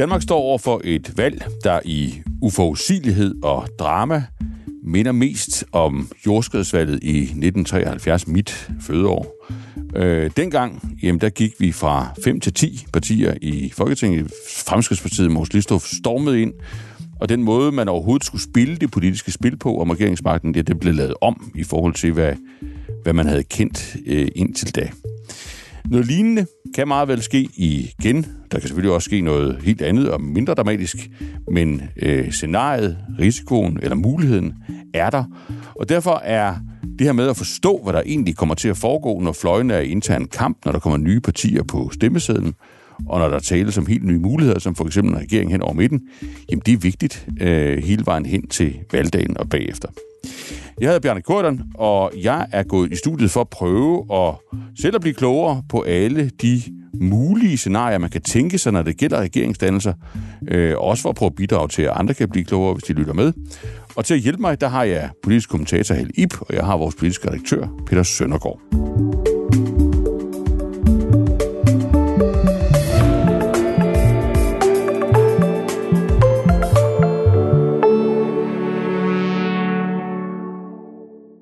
Danmark står over for et valg, der i uforudsigelighed og drama minder mest om jordskredsvalget i 1973, mit fødeår. Øh, dengang, jamen, der gik vi fra 5 til 10 partier i Folketinget. Fremskridspartiet Mås Listrup stormede ind, og den måde, man overhovedet skulle spille det politiske spil på om regeringsmagten, det, det blev lavet om i forhold til, hvad, hvad man havde kendt øh, indtil da. Noget lignende kan meget vel ske igen. Der kan selvfølgelig også ske noget helt andet og mindre dramatisk, men øh, scenariet, risikoen eller muligheden er der. Og derfor er det her med at forstå, hvad der egentlig kommer til at foregå, når fløjene er i intern kamp, når der kommer nye partier på stemmesedlen, og når der tales om helt nye muligheder, som for eksempel en regering hen over midten, jamen det er vigtigt øh, hele vejen hen til valgdagen og bagefter. Jeg hedder Bjarne Korten, og jeg er gået i studiet for at prøve at selv at blive klogere på alle de mulige scenarier, man kan tænke sig, når det gælder regeringsdannelser. Øh, også for at prøve at bidrage til, at andre kan blive klogere, hvis de lytter med. Og til at hjælpe mig, der har jeg politisk kommentator Hel Ip, og jeg har vores politiske redaktør, Peter Søndergaard.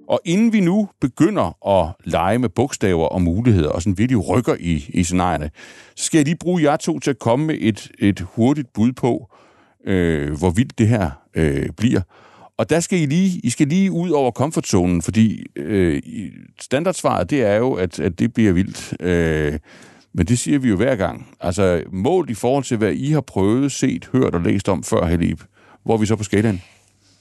Og inden vi nu begynder at lege med bogstaver og muligheder, og sådan virkelig rykker i, i scenarierne, så skal jeg lige bruge jer to til at komme med et, et hurtigt bud på, øh, hvor vildt det her øh, bliver. Og der skal I lige, I skal lige ud over komfortzonen, fordi øh, standardsvaret, det er jo, at, at det bliver vildt. Øh, men det siger vi jo hver gang. Altså, målt i forhold til, hvad I har prøvet, set, hørt og læst om før, Helib, hvor er vi så på skalaen?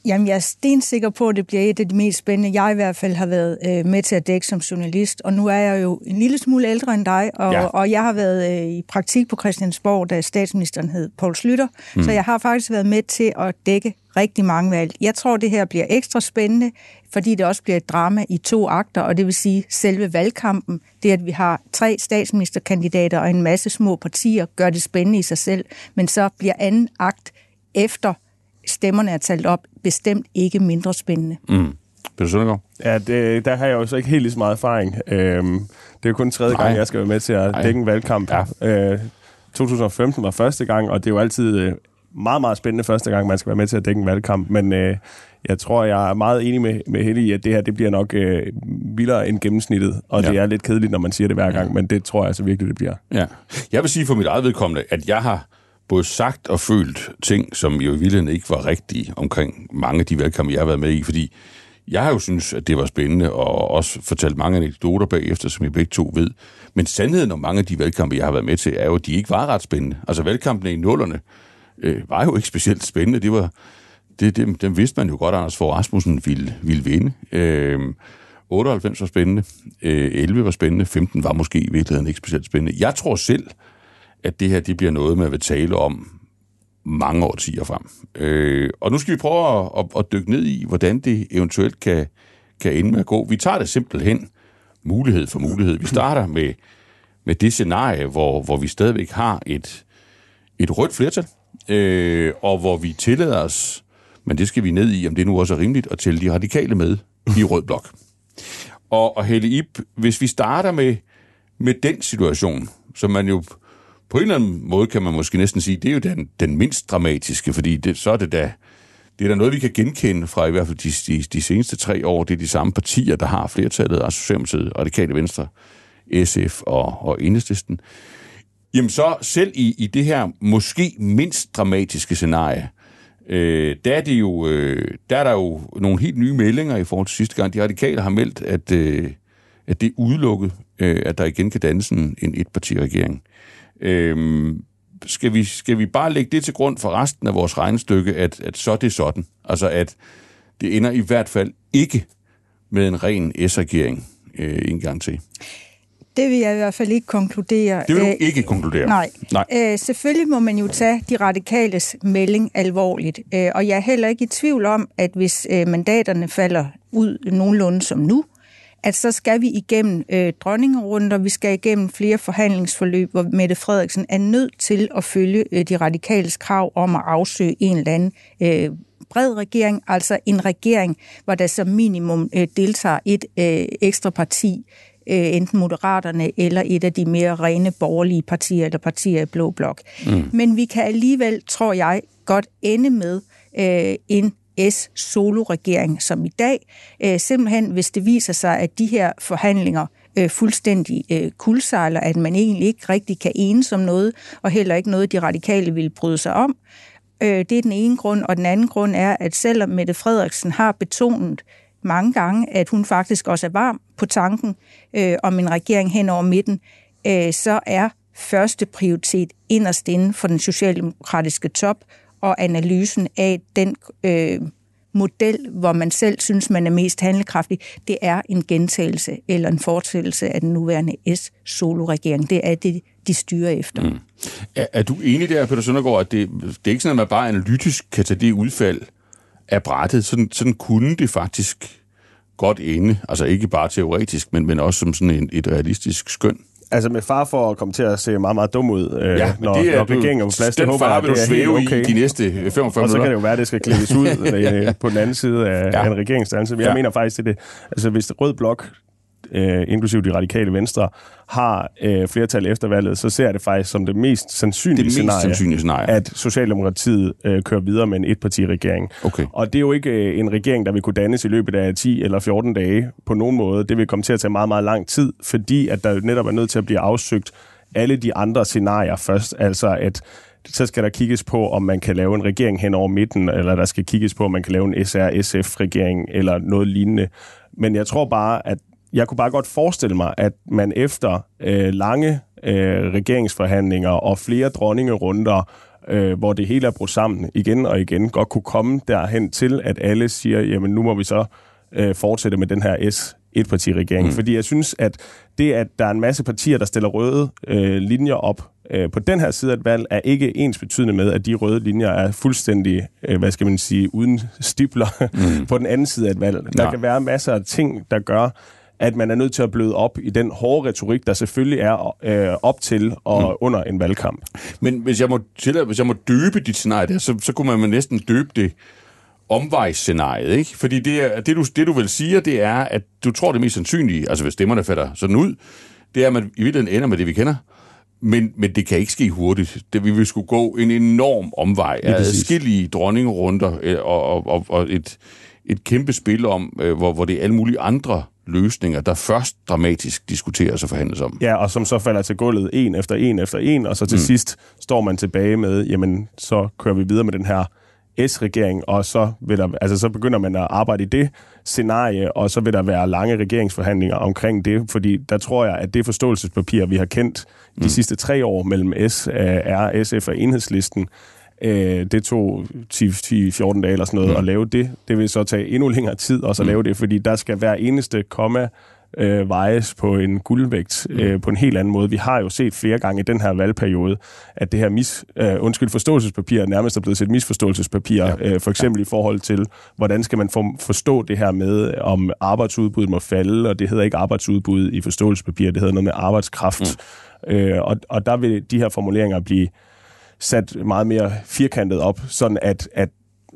Jamen, jeg er stensikker på, at det bliver et af de mest spændende, jeg i hvert fald har været øh, med til at dække som journalist. Og nu er jeg jo en lille smule ældre end dig, og, ja. og jeg har været øh, i praktik på Christiansborg, da statsministeren hed Poul Slytter. Mm. Så jeg har faktisk været med til at dække rigtig mange valg. Jeg tror, det her bliver ekstra spændende, fordi det også bliver et drama i to akter, og det vil sige selve valgkampen, det at vi har tre statsministerkandidater og en masse små partier, gør det spændende i sig selv, men så bliver anden akt efter stemmerne er talt op, bestemt ikke mindre spændende. Mm. Peter Søndergaard? Ja, det, der har jeg jo så ikke helt lige så meget erfaring. Øhm, det er jo kun tredje Nej. gang, jeg skal være med til at dække en valgkamp. Ja. Øh, 2015 var første gang, og det er jo altid øh, meget, meget spændende første gang, man skal være med til at dække en valgkamp. Men øh, jeg tror, jeg er meget enig med, med Helle i, at det her det bliver nok øh, vildere end gennemsnittet. Og ja. det er lidt kedeligt, når man siger det hver gang, ja. men det tror jeg altså virkelig, det bliver. Ja. Jeg vil sige for mit eget vedkommende, at jeg har både sagt og følt ting, som jo i virkeligheden ikke var rigtige omkring mange af de valgkampe, jeg har været med i, fordi jeg har jo synes, at det var spændende, og også fortalt mange anekdoter bagefter, som I begge to ved. Men sandheden om mange af de valgkampe, jeg har været med til, er jo, at de ikke var ret spændende. Altså valgkampene i nullerne øh, var jo ikke specielt spændende. Det var, det, det, dem vidste man jo godt, at Anders Fogh Rasmussen ville, ville vinde. Øh, 98 var spændende, øh, 11 var spændende, 15 var måske i virkeligheden ikke specielt spændende. Jeg tror selv, at det her det bliver noget, man vil tale om mange årtier frem. Øh, og nu skal vi prøve at, at, at dykke ned i, hvordan det eventuelt kan, kan ende med at gå. Vi tager det simpelthen mulighed for mulighed. Vi starter med, med det scenarie, hvor, hvor vi stadigvæk har et, et rødt flertal, øh, og hvor vi tillader os, men det skal vi ned i, om det nu også er rimeligt, at tælle de radikale med i rød blok. Og, og Helle Ip, hvis vi starter med, med den situation, som man jo på en eller anden måde kan man måske næsten sige, det er jo den, den mindst dramatiske, fordi det, så er det da, det er da noget, vi kan genkende fra i hvert fald de, de, de seneste tre år. Det er de samme partier, der har flertallet altså Socialdemokratiet, Radikale Venstre, SF og, og Enhedslisten. Jamen så selv i, i det her måske mindst dramatiske scenarie, øh, der, er det jo, øh, der er der jo nogle helt nye meldinger i forhold til sidste gang. De radikale har meldt, at, øh, at det er udelukket, øh, at der igen kan dannes en, en etpartiregering. Øhm, skal, vi, skal vi bare lægge det til grund for resten af vores regnestykke, at, at så er det sådan? Altså at det ender i hvert fald ikke med en ren S-regering øh, en gang til. Det vil jeg i hvert fald ikke konkludere. Det vil du ikke konkludere? Nej. nej. Øh, selvfølgelig må man jo tage de radikales melding alvorligt. Øh, og jeg er heller ikke i tvivl om, at hvis øh, mandaterne falder ud nogenlunde som nu, at så skal vi igennem øh, dronningerunder, vi skal igennem flere forhandlingsforløb, hvor Mette Frederiksen er nødt til at følge øh, de radikales krav om at afsøge en eller anden øh, bred regering, altså en regering, hvor der som minimum øh, deltager et øh, ekstra parti øh, enten Moderaterne eller et af de mere rene borgerlige partier eller partier i Blå Blok. Mm. Men vi kan alligevel, tror jeg, godt ende med øh, en S-solo-regering som i dag. Øh, simpelthen, hvis det viser sig, at de her forhandlinger øh, fuldstændig øh, kuldsejler, at man egentlig ikke rigtig kan enes om noget, og heller ikke noget, de radikale vil bryde sig om. Øh, det er den ene grund, og den anden grund er, at selvom Mette Frederiksen har betonet mange gange, at hun faktisk også er varm på tanken øh, om en regering hen over midten, øh, så er første prioritet inderst inden for den socialdemokratiske top, og analysen af den øh, model, hvor man selv synes, man er mest handlekraftig, det er en gentagelse eller en fortsættelse af den nuværende S-solo-regering. Det er det, de styrer efter. Mm. Er, er du enig der, Peter Søndergaard, at det, det er ikke sådan, at man bare analytisk kan tage det udfald af brættet? Sådan, sådan kunne det faktisk godt ende, altså ikke bare teoretisk, men, men også som sådan en, et realistisk skøn? Altså med far for at komme til at se meget, meget dum ud, øh, ja, når, det er, når regeringen er på plads. Det håber jeg, vil du svæve okay. i de næste 45 minutter. Og så kan det jo være, at det skal klippes ud øh, på den anden side af, ja. en regeringsdannelse. Jeg ja. mener faktisk, at det, altså hvis det rød blok øh, inklusive de radikale venstre, har øh, flertal efter valget, så ser jeg det faktisk som det mest sandsynlige, det mest scenarie, sandsynlige scenarie, at Socialdemokratiet øh, kører videre med en etpartiregering. Okay. Og det er jo ikke øh, en regering, der vil kunne dannes i løbet af 10 eller 14 dage på nogen måde. Det vil komme til at tage meget, meget lang tid, fordi at der netop er nødt til at blive afsøgt alle de andre scenarier først. Altså at så skal der kigges på, om man kan lave en regering hen over midten, eller der skal kigges på, om man kan lave en SR-SF-regering, eller noget lignende. Men jeg tror bare, at jeg kunne bare godt forestille mig, at man efter øh, lange øh, regeringsforhandlinger og flere dronningerunder, øh, hvor det hele er brudt sammen igen og igen, godt kunne komme derhen til, at alle siger, jamen nu må vi så øh, fortsætte med den her S etpartiregering. Mm. Fordi jeg synes, at det, at der er en masse partier, der stiller røde øh, linjer op øh, på den her side af et valg, er ikke ens betydende med, at de røde linjer er fuldstændig, øh, hvad skal man sige, uden stipler mm. på den anden side af et valg. Der ja. kan være masser af ting, der gør, at man er nødt til at bløde op i den hårde retorik, der selvfølgelig er øh, op til og mm. under en valgkamp. Men hvis jeg må, til, hvis jeg må døbe dit scenarie der, så, så kunne man næsten døbe det omvejsscenariet, ikke? Fordi det, er, det, du, det, du vil sige, det er, at du tror det mest sandsynlige, altså hvis stemmerne falder sådan ud, det er, at man i virkeligheden ender med det, vi kender. Men, men det kan ikke ske hurtigt. Det, vi vil skulle gå en enorm omvej af adskillige dronningerunder øh, og, og, og, og et, et kæmpe spil om, øh, hvor, hvor det er alle mulige andre løsninger, der først dramatisk diskuteres og forhandles om. Ja, og som så falder til gulvet en efter en efter en, og så til mm. sidst står man tilbage med, jamen, så kører vi videre med den her S-regering, og så, vil der, altså, så begynder man at arbejde i det scenarie, og så vil der være lange regeringsforhandlinger omkring det, fordi der tror jeg, at det forståelsespapir, vi har kendt de mm. sidste tre år mellem S, R, SF og Enhedslisten, Øh, det tog 10-14 dage eller sådan noget mm. at lave det. Det vil så tage endnu længere tid også at mm. lave det, fordi der skal hver eneste komma øh, vejes på en guldvægt mm. øh, på en helt anden måde. Vi har jo set flere gange i den her valgperiode, at det her mis, øh, undskyld, forståelsespapir nærmest er blevet til et misforståelsespapir, ja. øh, for eksempel ja. i forhold til, hvordan skal man for, forstå det her med, om arbejdsudbuddet må falde, og det hedder ikke arbejdsudbud i forståelsespapir, det hedder noget med arbejdskraft. Mm. Øh, og, og der vil de her formuleringer blive sat meget mere firkantet op, sådan at, at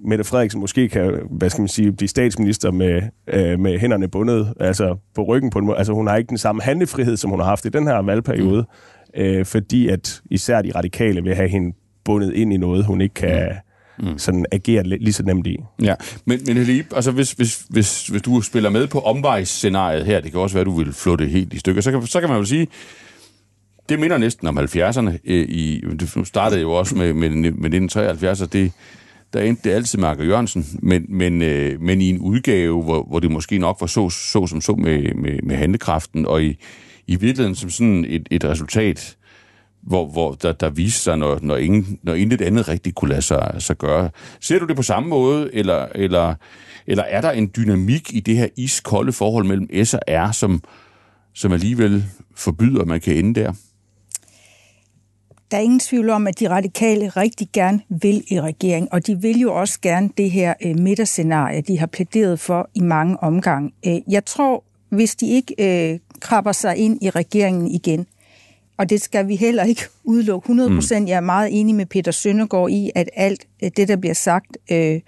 Mette Frederiksen måske kan, hvad skal man sige, blive statsminister med, øh, med hænderne bundet, altså på ryggen på en måde. Altså hun har ikke den samme handlefrihed, som hun har haft i den her valgperiode, mm. øh, fordi at især de radikale vil have hende bundet ind i noget, hun ikke kan mm. sådan agere lige så nemt i. Ja, men, men Helib, altså hvis, hvis, hvis, hvis du spiller med på omvejsscenariet her, det kan også være, at du vil flå det helt i stykker, så kan, så kan man jo sige, det minder næsten om 70'erne. Øh, I, det startede jo også med, med, med 1973, og det, der endte det altid med Anker Jørgensen, men, men, øh, men i en udgave, hvor, hvor det måske nok var så, så som så med, med, med handekraften, og i, i virkeligheden som sådan et, et resultat, hvor, hvor der, der viste sig, når, når, ingen, når intet andet rigtigt kunne lade sig, sig gøre. Ser du det på samme måde, eller, eller, eller er der en dynamik i det her iskolde forhold mellem S og R, som, som alligevel forbyder, at man kan ende der? Der er ingen tvivl om, at de radikale rigtig gerne vil i regering, og de vil jo også gerne det her øh, midterscenarie, de har plæderet for i mange omgange. Øh, jeg tror, hvis de ikke øh, krabber sig ind i regeringen igen, og det skal vi heller ikke udelukke 100 procent. Mm. Jeg er meget enig med Peter Søndergaard i, at alt øh, det, der bliver sagt øh,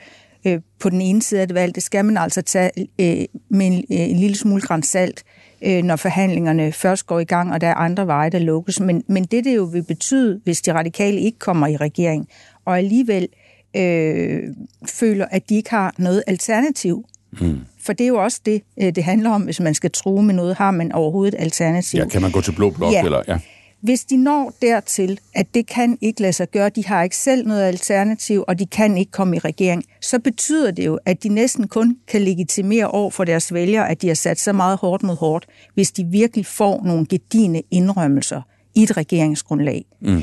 øh, på den ene side af det valg, det skal man altså tage øh, med en, en lille smule grænsalt, øh, når forhandlingerne først går i gang, og der er andre veje, der lukkes. Men, men det, det jo vil betyde, hvis de radikale ikke kommer i regering, og alligevel øh, føler, at de ikke har noget alternativ. Mm. For det er jo også det, øh, det handler om, hvis man skal tro med noget, har man overhovedet et alternativ. Ja, kan man gå til blå blok? Ja. Eller, ja. Hvis de når dertil, at det kan ikke lade sig gøre, de har ikke selv noget alternativ, og de kan ikke komme i regering, så betyder det jo, at de næsten kun kan legitimere over for deres vælgere, at de har sat så meget hårdt mod hårdt, hvis de virkelig får nogle gedigende indrømmelser i et regeringsgrundlag. Mm.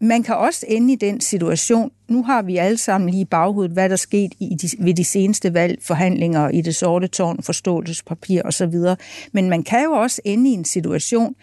Man kan også ende i den situation, nu har vi alle sammen lige i baghovedet, hvad der skete i de, ved de seneste valgforhandlinger i det sorte tårn, forståelsespapir osv., men man kan jo også ende i en situation,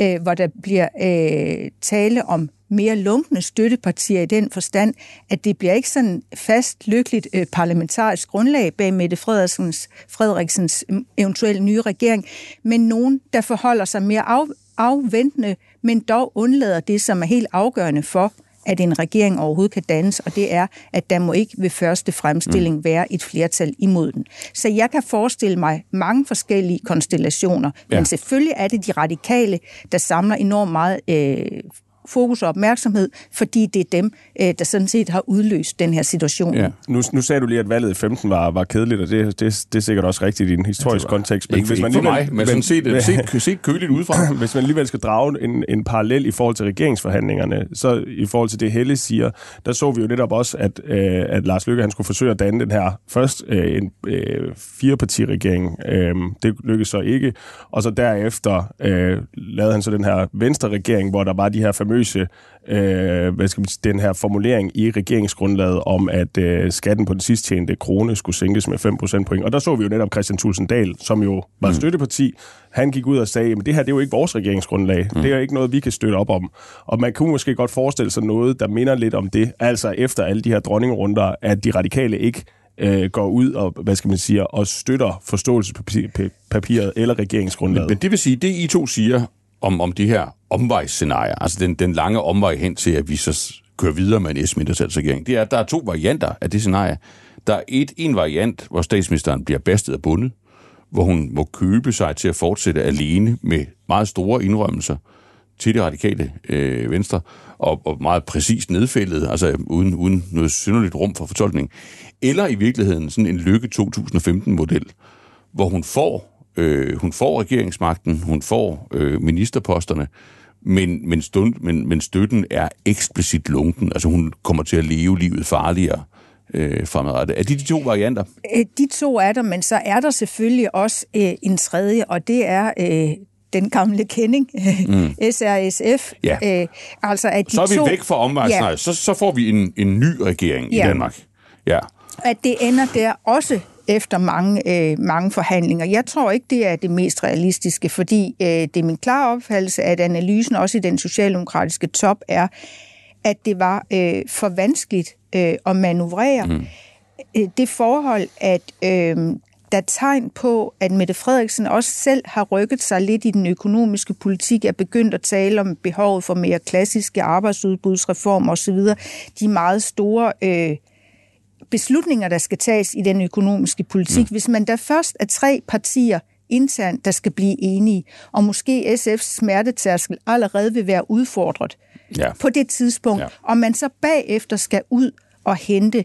øh, hvor der bliver øh, tale om mere lunkne støttepartier i den forstand, at det bliver ikke sådan fast, lykkeligt øh, parlamentarisk grundlag bag Mette Frederiksens, Frederiksens mm, eventuelle nye regering, men nogen, der forholder sig mere af, afventende, men dog undlader det, som er helt afgørende for, at en regering overhovedet kan dannes, og det er, at der må ikke ved første fremstilling mm. være et flertal imod den. Så jeg kan forestille mig mange forskellige konstellationer, ja. men selvfølgelig er det de radikale, der samler enormt meget øh, fokus og opmærksomhed, fordi det er dem, øh, der sådan set har udløst den her situation. Ja. Nu, nu sagde du lige, at valget i 15 var, var kedeligt, og det, det, det er sikkert også rigtigt i en historisk kontekst. Men ikke, hvis man ikke for mig, men, sådan set, men, set, set køligt udefra. hvis man alligevel skal drage en, en parallel i forhold til regeringsforhandlingerne, så i forhold til det Helle siger, der så vi jo netop også, at, øh, at Lars Løkke han skulle forsøge at danne den her først øh, en øh, firepartiregering. Øh, det lykkedes så ikke. Og så derefter øh, lavede han så den her venstre regering, hvor der var de her famøse famøse øh, hvad skal man sige, den her formulering i regeringsgrundlaget om, at øh, skatten på den sidst tjente krone skulle sænkes med 5 procentpoint. Og der så vi jo netop Christian Thulsen Dahl, som jo var mm. støtteparti. Han gik ud og sagde, at det her det er jo ikke vores regeringsgrundlag. Mm. Det er jo ikke noget, vi kan støtte op om. Og man kunne måske godt forestille sig noget, der minder lidt om det. Altså efter alle de her dronningrunder, at de radikale ikke øh, går ud og, hvad skal man sige, og støtter forståelsespapiret eller regeringsgrundlaget. Men, men det vil sige, det I to siger om, om de her omvejsscenarier, altså den, den lange omvej hen til, at vi så kører videre med en S-mindretalsregering, det er, at der er to varianter af det scenarie. Der er et, en variant, hvor statsministeren bliver bastet og bundet, hvor hun må købe sig til at fortsætte alene med meget store indrømmelser til det radikale øh, venstre, og, og meget præcist nedfældet, altså uden, uden noget synderligt rum for fortolkning. Eller i virkeligheden sådan en lykke 2015-model, hvor hun får Øh, hun får regeringsmagten, hun får øh, ministerposterne, men, men, stund, men, men støtten er eksplicit lunken. Altså hun kommer til at leve livet farligere øh, fremadrettet. Er det de to varianter? Øh, de to er der, men så er der selvfølgelig også øh, en tredje, og det er... Øh, den gamle kending, mm. SRSF. Ja. Øh, altså at de så er vi to, væk fra omvejsnejr. Ja. Så, så får vi en, en ny regering ja. i Danmark. Ja. At det ender der også efter mange, øh, mange forhandlinger. Jeg tror ikke, det er det mest realistiske, fordi øh, det er min klare opfattelse, at analysen også i den socialdemokratiske top er, at det var øh, for vanskeligt øh, at manøvrere. Mm. Øh, det forhold, at øh, der er tegn på, at Mette Frederiksen også selv har rykket sig lidt i den økonomiske politik, er begyndt at tale om behovet for mere klassiske arbejdsudbudsreformer osv. De meget store øh, beslutninger, der skal tages i den økonomiske politik. Mm. Hvis man der først er tre partier internt, der skal blive enige, og måske SF's smertetærskel allerede vil være udfordret ja. på det tidspunkt, ja. og man så bagefter skal ud og hente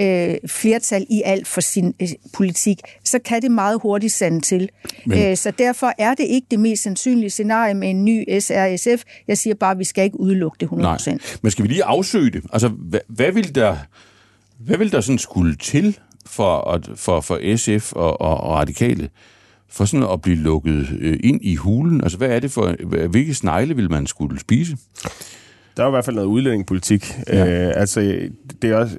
øh, flertal i alt for sin øh, politik, så kan det meget hurtigt sande til. Men... Æ, øh, så derfor er det ikke det mest sandsynlige scenarie med en ny SRSF. Jeg siger bare, at vi skal ikke udelukke det 100%. Nej. Men skal vi lige afsøge det? Altså, hvad, hvad vil der hvad vil der sådan skulle til for, at, for, for SF og, og, og radikale for sådan at blive lukket øh, ind i hulen? Altså, hvad er det for, hvilke snegle vil man skulle spise? Der er i hvert fald noget udlændingepolitik. Ja. Øh, altså, det er også,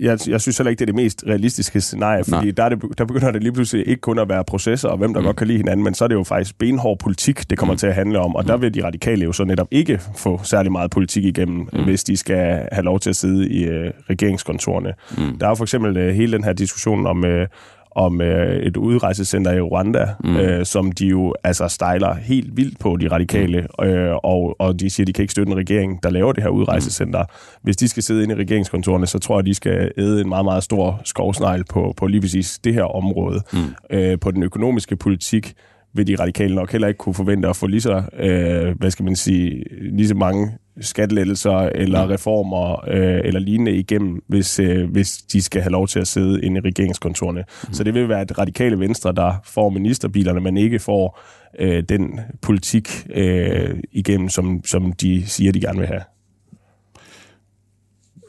jeg, jeg synes heller ikke, det er det mest realistiske scenarie, fordi der, er det, der begynder det lige pludselig ikke kun at være processer, og hvem der mm. godt kan lide hinanden, men så er det jo faktisk benhård politik, det kommer mm. til at handle om, og mm. der vil de radikale jo så netop ikke få særlig meget politik igennem, mm. hvis de skal have lov til at sidde i øh, regeringskontorene. Mm. Der er for eksempel øh, hele den her diskussion om, øh, om øh, et udrejsecenter i Rwanda, mm. øh, som de jo altså stejler helt vildt på, de radikale, mm. øh, og, og de siger, at de kan ikke støtte en regering, der laver det her udrejsecenter. Mm. Hvis de skal sidde inde i regeringskontorene, så tror jeg, de skal æde en meget, meget stor skovsnegl på, på lige præcis det her område. Mm. Øh, på den økonomiske politik, vil de radikale nok heller ikke kunne forvente at få lige så, øh, hvad skal man sige, lige så mange skattelettelser eller reformer øh, eller lignende igennem, hvis, øh, hvis de skal have lov til at sidde inde i regeringskontorene. Mm. Så det vil være et radikale venstre, der får ministerbilerne, men ikke får øh, den politik øh, igennem, som, som de siger, de gerne vil have.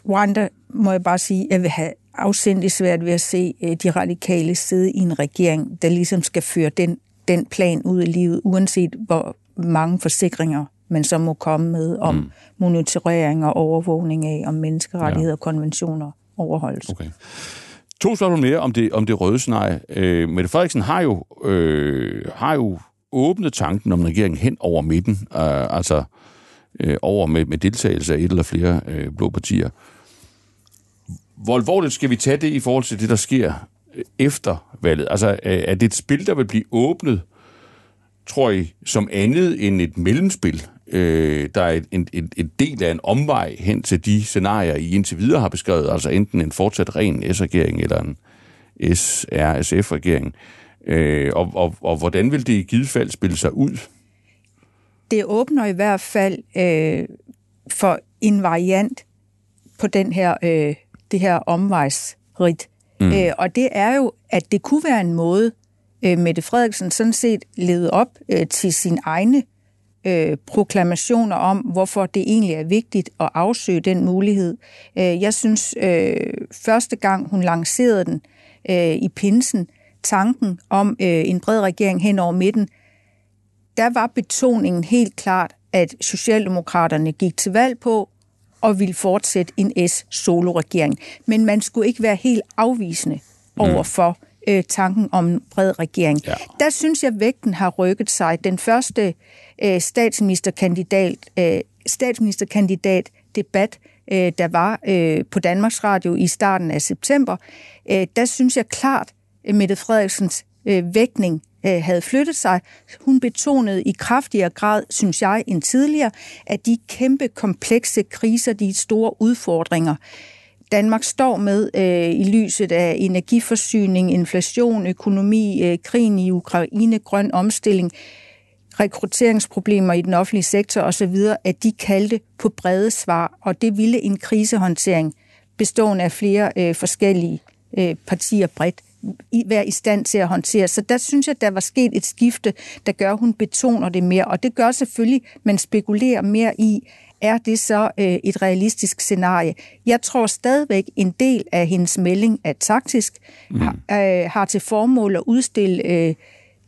Wanda, må jeg bare sige, jeg vil have afsindigt svært ved at se øh, de radikale sidde i en regering, der ligesom skal føre den den plan ud i livet, uanset hvor mange forsikringer man så må komme med om mm. monitorering og overvågning af, om menneskerettigheder og konventioner overholdes. Okay. To spørgsmål mere om det, om det røde scenarie. Øh, Mette Frederiksen har jo, øh, har jo åbnet tanken om regeringen hen over midten, øh, altså øh, over med, med deltagelse af et eller flere øh, blå partier. Hvor alvorligt skal vi tage det i forhold til det, der sker efter valget? Altså, er det et spil, der vil blive åbnet, tror I, som andet end et mellemspil? Øh, der er en, en, en del af en omvej hen til de scenarier, I indtil videre har beskrevet, altså enten en fortsat ren S-regering eller en SRSF-regering. Øh, og, og, og hvordan vil det i givet fald spille sig ud? Det åbner i hvert fald øh, for en variant på den her, øh, det her omvejsrit. Mm. Øh, og det er jo, at det kunne være en måde, øh, Mette Frederiksen sådan set levede op øh, til sine egne øh, proklamationer om, hvorfor det egentlig er vigtigt at afsøge den mulighed. Øh, jeg synes, øh, første gang hun lancerede den øh, i pinsen, tanken om øh, en bred regering hen over midten, der var betoningen helt klart, at Socialdemokraterne gik til valg på og ville fortsætte en S-solo-regering. Men man skulle ikke være helt afvisende mm. over for øh, tanken om en bred regering. Ja. Der synes jeg, at vægten har rykket sig. Den første øh, statsministerkandidat, øh, statsministerkandidat debat, øh, der var øh, på Danmarks Radio i starten af september, øh, der synes jeg klart, at Mette Frederiksens øh, vægtning øh, havde flyttet sig. Hun betonede i kraftigere grad, synes jeg, end tidligere, at de kæmpe komplekse kriser, de store udfordringer, Danmark står med øh, i lyset af energiforsyning, inflation, økonomi, øh, krigen i Ukraine, grøn omstilling, rekrutteringsproblemer i den offentlige sektor osv., at de kaldte på brede svar, og det ville en krisehåndtering bestående af flere øh, forskellige øh, partier bredt være i stand til at håndtere. Så der synes jeg, der var sket et skifte, der gør, at hun betoner det mere. Og det gør selvfølgelig, at man spekulerer mere i, er det så øh, et realistisk scenarie? Jeg tror stadigvæk, en del af hendes melding er taktisk, mm. har, øh, har til formål at udstille øh,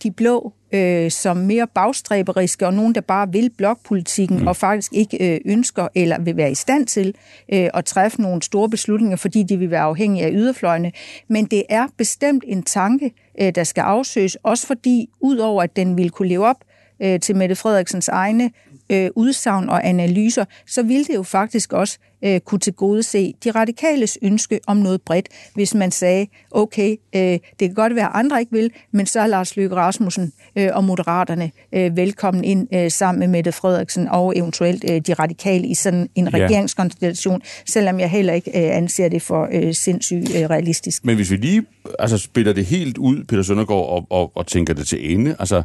de blå øh, som mere bagstræberiske, og nogen, der bare vil blokpolitikken, mm. og faktisk ikke øh, ønsker eller vil være i stand til øh, at træffe nogle store beslutninger, fordi de vil være afhængige af yderfløjene. Men det er bestemt en tanke, øh, der skal afsøges, også fordi, udover at den vil kunne leve op øh, til Mette Frederiksens egne øh, udsagn og analyser, så ville det jo faktisk også øh, kunne tilgodese de radikales ønske om noget bredt, hvis man sagde, okay, øh, det kan godt være, at andre ikke vil, men så er Lars Løkke Rasmussen øh, og Moderaterne øh, velkommen ind øh, sammen med Mette Frederiksen og eventuelt øh, de radikale i sådan en ja. regeringskonstellation, selvom jeg heller ikke øh, anser det for øh, sindssygt øh, realistisk. Men hvis vi lige altså, spiller det helt ud, Peter Søndergaard, og, og, og tænker det til ende, altså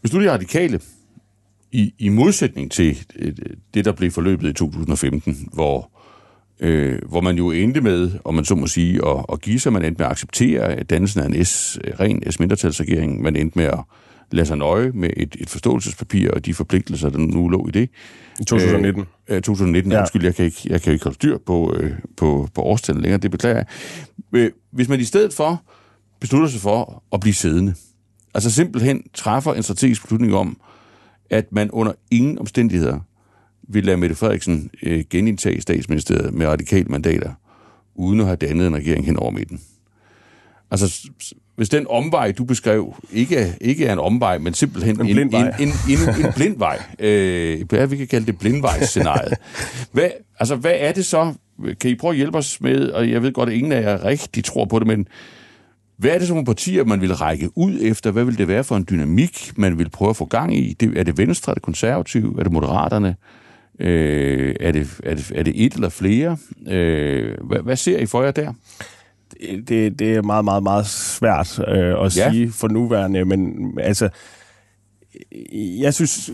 hvis du er de radikale, i, i modsætning til øh, det, der blev forløbet i 2015, hvor, øh, hvor man jo endte med, om man så må sige, at, at give sig, man endte med at acceptere at dannelsen af en S, ren S-mindretalsregering, man endte med at lade sig nøje med et, et forståelsespapir og de forpligtelser, der nu lå i det. I 2019. Øh, 2019, ja. undskyld, jeg kan ikke, jeg kan ikke holde styr på, øh, på, på årstallet længere, det beklager jeg. Øh, hvis man i stedet for beslutter sig for at blive siddende, altså simpelthen træffer en strategisk beslutning om, at man under ingen omstændigheder vil lade Mette Frederiksen øh, genindtage statsministeriet med radikale mandater, uden at have dannet en regering hen over midten. Altså, hvis den omvej, du beskrev, ikke er, ikke er en omvej, men simpelthen en, en, en, en, en, en blind vej, øh, hvad vi kan kalde det blindvejsscenariet. Hvad, altså, hvad er det så? Kan I prøve at hjælpe os med, og jeg ved godt, at ingen af jer rigtig tror på det, men Hvad er det som partier, man vil række ud efter? Hvad vil det være for en dynamik, man vil prøve at få gang i? Det, er det Venstre, er det konservative, er det Moderaterne? Øh, er, det, er, det, er det et eller flere? Øh, hvad, hvad ser I for jer der? Det, det er meget, meget, meget svært øh, at ja. sige for nuværende, men altså, jeg synes,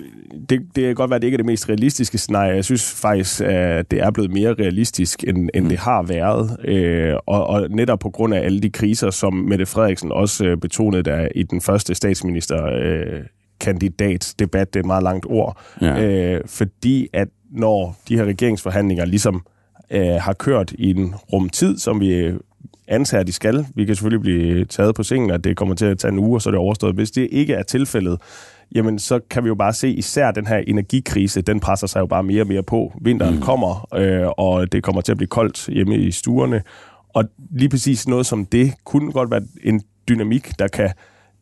det, det kan godt være, at det ikke er det mest realistiske scenarie. Jeg synes faktisk, at det er blevet mere realistisk, end, end mm. det har været. Øh, og, og netop på grund af alle de kriser, som Mette Frederiksen også øh, betonede der i den første statsminister øh, kandidatdebat, det er et meget langt ord, ja. øh, fordi at når de her regeringsforhandlinger ligesom øh, har kørt i en rum tid, som vi antager, de skal. Vi kan selvfølgelig blive taget på sengen, at det kommer til at tage en uge, og så er det overstået. Hvis det ikke er tilfældet, jamen så kan vi jo bare se, især den her energikrise, den presser sig jo bare mere og mere på. Vinteren mm. kommer, øh, og det kommer til at blive koldt hjemme i stuerne. Og lige præcis noget som det kunne godt være en dynamik, der kan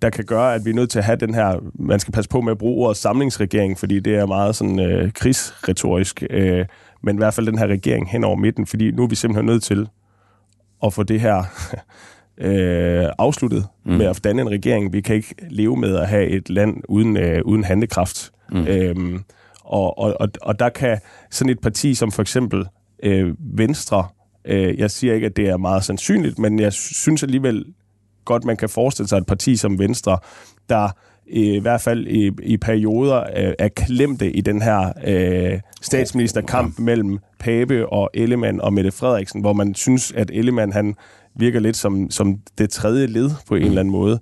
der kan gøre, at vi er nødt til at have den her, man skal passe på med at bruge ordet samlingsregering, fordi det er meget sådan øh, krigsretorisk, øh, men i hvert fald den her regering hen over midten, fordi nu er vi simpelthen nødt til at få det her øh, afsluttet mm. med at danne en regering. Vi kan ikke leve med at have et land uden, øh, uden handekraft. Mm. Øhm, og, og, og, og der kan sådan et parti som for eksempel øh, Venstre, øh, jeg siger ikke, at det er meget sandsynligt, men jeg synes alligevel godt, man kan forestille sig et parti som Venstre, der i hvert fald i, i perioder øh, er klemte i den her øh, statsministerkamp mellem Pape og Ellemann og Mette Frederiksen, hvor man synes, at Ellemann han virker lidt som, som det tredje led på en mm. eller anden måde.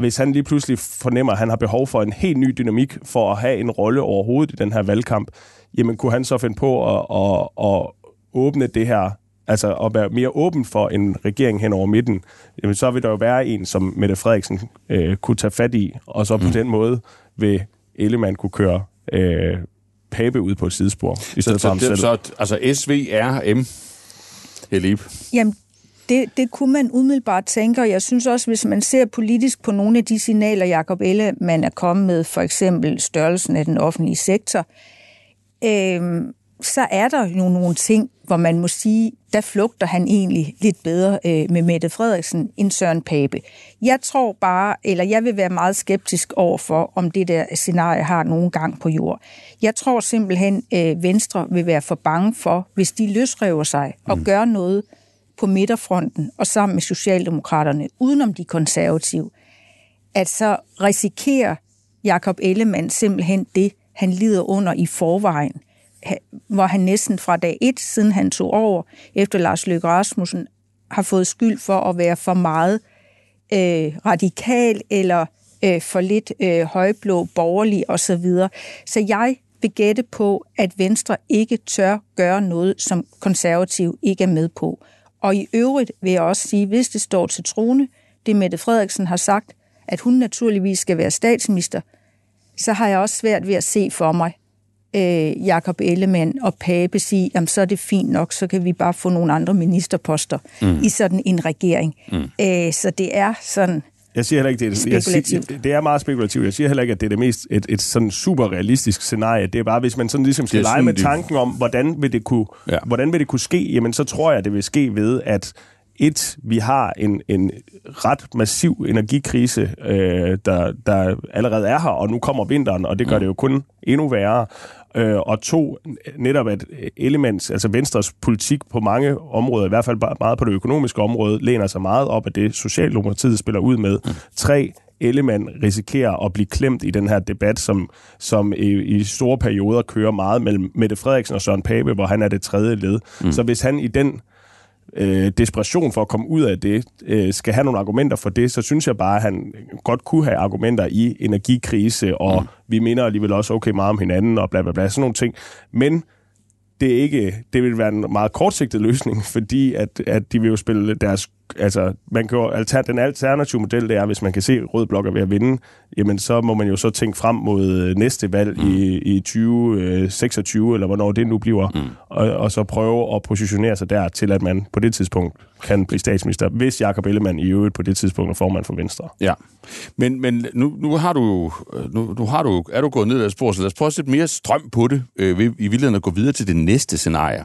Hvis han lige pludselig fornemmer, at han har behov for en helt ny dynamik for at have en rolle overhovedet i den her valgkamp, jamen kunne han så finde på at, at, at åbne det her altså at være mere åben for en regering hen over midten, jamen så vil der jo være en, som Mette Frederiksen øh, kunne tage fat i, og så på mm. den måde vil Ellemann kunne køre øh, Pape ud på et sidespor, i stedet så, for ham så, selv. Så altså SVRM, Elib? Jamen, det, det kunne man umiddelbart tænke, og jeg synes også, hvis man ser politisk på nogle af de signaler, Jacob Ellemann er kommet med, for eksempel størrelsen af den offentlige sektor, øh, så er der jo nogle ting, hvor man må sige, der flugter han egentlig lidt bedre øh, med Mette Frederiksen end Søren Pape. Jeg tror bare, eller jeg vil være meget skeptisk over for, om det der scenarie har nogen gang på jord. Jeg tror simpelthen, øh, Venstre vil være for bange for, hvis de løsrever sig og mm. gør noget på midterfronten og sammen med Socialdemokraterne, udenom de konservative, at så risikerer Jakob Ellemann simpelthen det, han lider under i forvejen hvor han næsten fra dag et, siden han tog over efter Lars Løkke Rasmussen, har fået skyld for at være for meget øh, radikal eller øh, for lidt øh, højblå, borgerlig osv. Så jeg vil gætte på, at Venstre ikke tør gøre noget, som konservativ ikke er med på. Og i øvrigt vil jeg også sige, hvis det står til trone, det Mette Frederiksen har sagt, at hun naturligvis skal være statsminister, så har jeg også svært ved at se for mig, øh, Jakob Ellemann og Pape sige, jamen så er det fint nok, så kan vi bare få nogle andre ministerposter mm. i sådan en regering. Mm. Øh, så det er sådan... Jeg siger heller ikke, det er, jeg siger, det er meget spekulativt. Jeg siger heller ikke, at det er det mest et, et sådan super realistisk scenarie. Det er bare, hvis man sådan ligesom skal lege med tanken om, hvordan vil det kunne, ja. hvordan vil det kunne ske, jamen så tror jeg, det vil ske ved, at et, vi har en, en ret massiv energikrise, øh, der, der allerede er her, og nu kommer vinteren, og det gør mm. det jo kun endnu værre. Øh, og to, netop at elements, altså Venstres politik på mange områder, i hvert fald meget på det økonomiske område, læner sig meget op af det, Socialdemokratiet spiller ud med. Mm. Tre, Ellemann risikerer at blive klemt i den her debat, som, som i, i store perioder kører meget mellem Mette Frederiksen og Søren Pape, hvor han er det tredje led. Mm. Så hvis han i den øh, desperation for at komme ud af det, øh, skal have nogle argumenter for det, så synes jeg bare, at han godt kunne have argumenter i energikrise, og mm. vi minder alligevel også okay meget om hinanden, og bla bla bla, sådan nogle ting. Men det, er ikke, det vil være en meget kortsigtet løsning, fordi at, at de vil jo spille deres altså, man kan jo, alter, den alternative model, det er, hvis man kan se rød blok er ved at vinde, jamen så må man jo så tænke frem mod øh, næste valg mm. i, i 2026, øh, eller hvornår det nu bliver, mm. og, og så prøve at positionere sig der til, at man på det tidspunkt kan blive statsminister, hvis Jakob Ellemann i øvrigt på det tidspunkt er formand for Venstre. Ja, men, men nu, nu har du, nu, nu har du, er du gået ned ad spor, så lad os prøve at sætte mere strøm på det, øh, i virkeligheden at gå videre til det næste scenarie.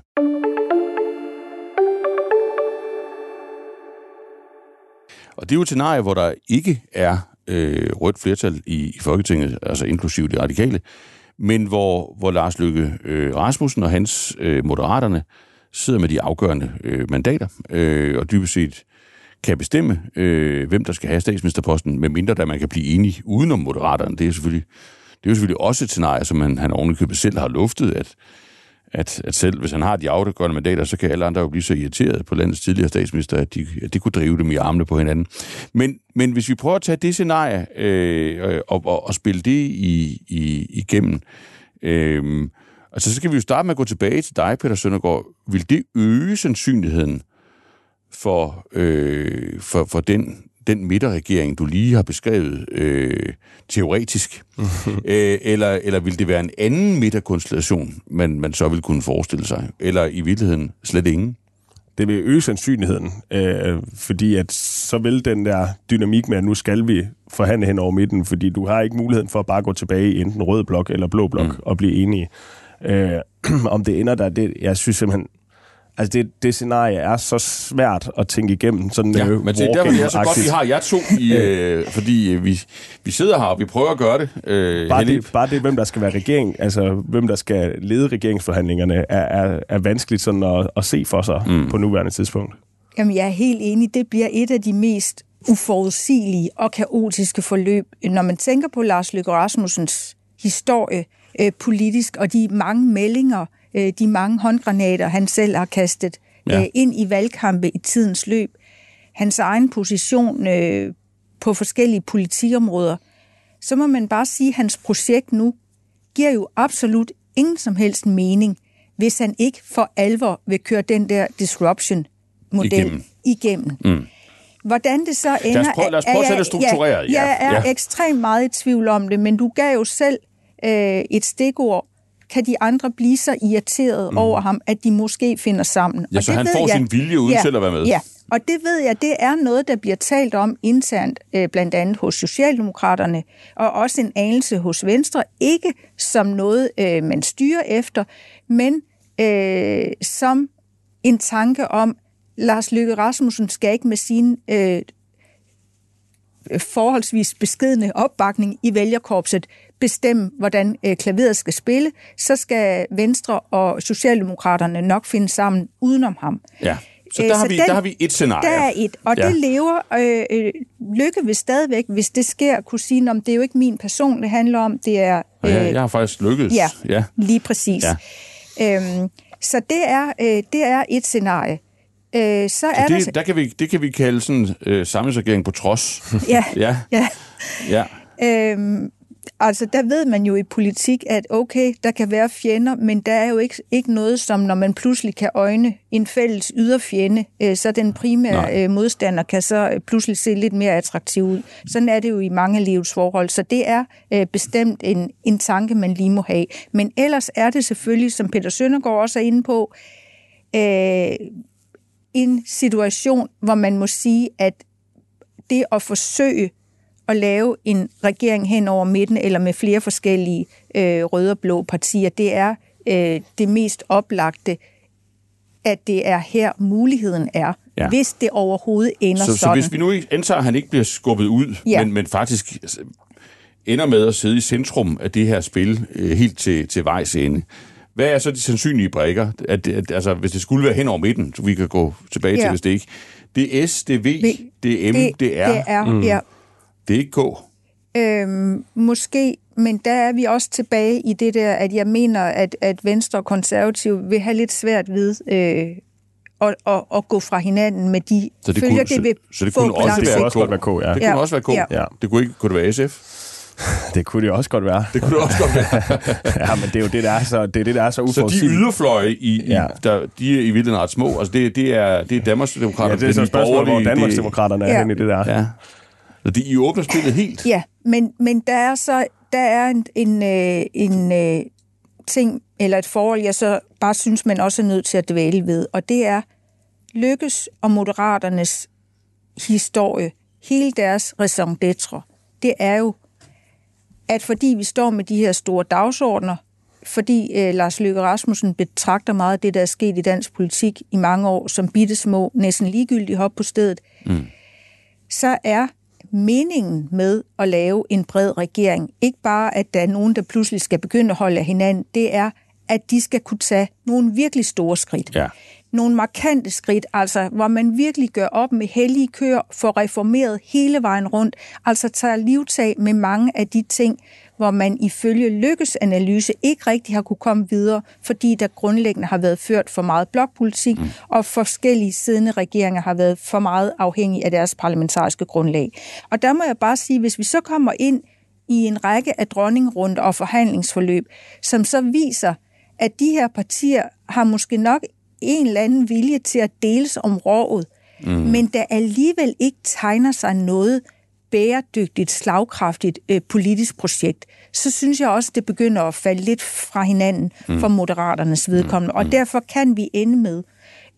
Og det er jo et scenarie, hvor der ikke er øh, rødt flertal i, i Folketinget, altså inklusive de radikale, men hvor, hvor Lars Løkke øh, Rasmussen og hans øh, moderaterne sidder med de afgørende øh, mandater, øh, og dybest set kan bestemme, øh, hvem der skal have statsministerposten, medmindre da man kan blive enige udenom moderaterne. Det er selvfølgelig, det er jo selvfølgelig også et scenarie, som han, han ovenikøbet selv har luftet, at at, at selv hvis han har de afgørende mandater, så kan alle andre jo blive så irriteret på landets tidligere statsminister, at de, at de kunne drive dem i armene på hinanden. Men, men hvis vi prøver at tage det scenarie øh, øh og, og, og spille det i, i, igennem, øh, altså så skal vi jo starte med at gå tilbage til dig, Peter Søndergaard. Vil det øge sandsynligheden for, øh, for, for den den midterregering, du lige har beskrevet øh, teoretisk? øh, eller, eller vil det være en anden midterkonstellation, man, man så vil kunne forestille sig? Eller i virkeligheden slet ingen? Det vil øge sandsynligheden, øh, fordi at så vil den der dynamik med, at nu skal vi forhandle hen over midten, fordi du har ikke muligheden for at bare gå tilbage i enten rød blok eller blå blok mm. og blive enige. Øh, om det ender der, det, jeg synes simpelthen, Altså, det, det scenarie er så svært at tænke igennem. Sådan, ja, øh, men det er derfor, det er så godt, vi har jer to, i, øh, fordi øh, vi, vi sidder her, og vi prøver at gøre det. Øh, bare, det bare det, hvem der skal være regering, altså hvem der skal lede regeringsforhandlingerne, er, er, er vanskeligt sådan at, at se for sig mm. på nuværende tidspunkt. Jamen, jeg er helt enig. Det bliver et af de mest uforudsigelige og kaotiske forløb. Når man tænker på Lars Løkke Rasmussens historie øh, politisk, og de mange meldinger, øh, de mange håndgranater, han selv har kastet ja. øh, ind i valgkampe i tidens løb, hans egen position øh, på forskellige politikområder, så må man bare sige, at hans projekt nu giver jo absolut ingen som helst mening, hvis han ikke for alvor vil køre den der disruption-model igennem. igennem. Mm. Hvordan det så ender... Lad os prøve, lad os prøve at sætte struktureret. Ja, jeg er ja. ekstremt meget i tvivl om det, men du gav jo selv øh, et stikord kan de andre blive så irriteret mm. over ham, at de måske finder sammen. Ja, og så det han får jeg, sin vilje uden ja, selv at være med. Ja, og det ved jeg, det er noget, der bliver talt om internt, øh, blandt andet hos Socialdemokraterne, og også en anelse hos Venstre. Ikke som noget, øh, man styrer efter, men øh, som en tanke om, Lars Løkke Rasmussen skal ikke med sin øh, forholdsvis beskedende opbakning i vælgerkorpset bestemme, hvordan øh, klaveret skal spille, så skal Venstre og Socialdemokraterne nok finde sammen udenom ham. Ja. Så øh, der, har, vi, den, der har vi et scenarie. Der er et, og ja. det lever øh, øh, Lykke vil stadigvæk, hvis det sker, kunne sige, om det er jo ikke min person, det handler om, det er... Øh, ja, jeg har faktisk lykkedes. Ja, ja. lige præcis. Ja. Øhm, så det er, øh, det er et scenarie. Øh, så, så er det, der, der kan vi, det kan vi kalde sådan øh, samlingsregering på trods. ja, ja. ja. ja. Øhm, altså der ved man jo i politik, at okay, der kan være fjender, men der er jo ikke, ikke noget som, når man pludselig kan øjne en fælles yderfjende, øh, så den primære øh, modstander kan så øh, pludselig se lidt mere attraktiv ud. Sådan er det jo i mange livets forhold, så det er øh, bestemt en, en tanke, man lige må have. Men ellers er det selvfølgelig, som Peter Søndergaard også er inde på, øh, en situation, hvor man må sige, at det at forsøge at lave en regering hen over midten, eller med flere forskellige øh, røde og blå partier, det er øh, det mest oplagte, at det er her muligheden er, ja. hvis det overhovedet ender så, sådan. Så hvis vi nu antager, at han ikke bliver skubbet ud, ja. men, men faktisk ender med at sidde i centrum af det her spil øh, helt til, til vejs ende, hvad er så de sandsynlige brækker? At, at, altså, hvis det skulle være hen over midten, så vi kan gå tilbage ja. til, hvis det ikke. Det er S, det er V, v det er M, det, det er Det er, mm. ja. Det er ikke K. Øhm, måske, men der er vi også tilbage i det der, at jeg mener, at, at Venstre og Konservative vil have lidt svært ved øh, at, at, at gå fra hinanden med de så det følger, kunne, det vil så, så det kunne også være, også være K. Ja. Det kunne ja. også være K. Ja. Det kunne ikke kunne det være SF. Det kunne det også godt være. Det kunne det også godt være. ja, men det er jo det, der er så, det er det, der er så uforudsigeligt. Så de yderfløje, i, ja. der, de er i virkeligheden ret små. Altså, det, det er, det er Danmarksdemokraterne. Ja, det er så et spørgsmål, hvor Danmarksdemokraterne er ja. henne i det der. Ja. De, I åbner spillet helt? Ja, men, men der er så der er en, en, øh, en, øh, ting, eller et forhold, jeg så bare synes, man også er nødt til at dvæle ved, og det er Lykkes og Moderaternes historie, hele deres raison d'etre, det er jo, at fordi vi står med de her store dagsordner, fordi øh, Lars Løkke Rasmussen betragter meget af det, der er sket i dansk politik i mange år, som bitte små, næsten ligegyldigt hop på stedet, mm så er meningen med at lave en bred regering, ikke bare at der er nogen, der pludselig skal begynde at holde af hinanden, det er, at de skal kunne tage nogle virkelig store skridt. Ja. Nogle markante skridt, altså hvor man virkelig gør op med hellige køer, får reformeret hele vejen rundt, altså tager livtag med mange af de ting, hvor man ifølge Lykkes analyse ikke rigtig har kunne komme videre, fordi der grundlæggende har været ført for meget blokpolitik, mm. og forskellige siddende regeringer har været for meget afhængige af deres parlamentariske grundlag. Og der må jeg bare sige, hvis vi så kommer ind i en række af dronningrunde og forhandlingsforløb, som så viser, at de her partier har måske nok en eller anden vilje til at deles om rådet, mm. men der alligevel ikke tegner sig noget bæredygtigt, slagkraftigt øh, politisk projekt, så synes jeg også, det begynder at falde lidt fra hinanden mm. for moderaternes vedkommende. Mm. Og derfor kan vi ende med,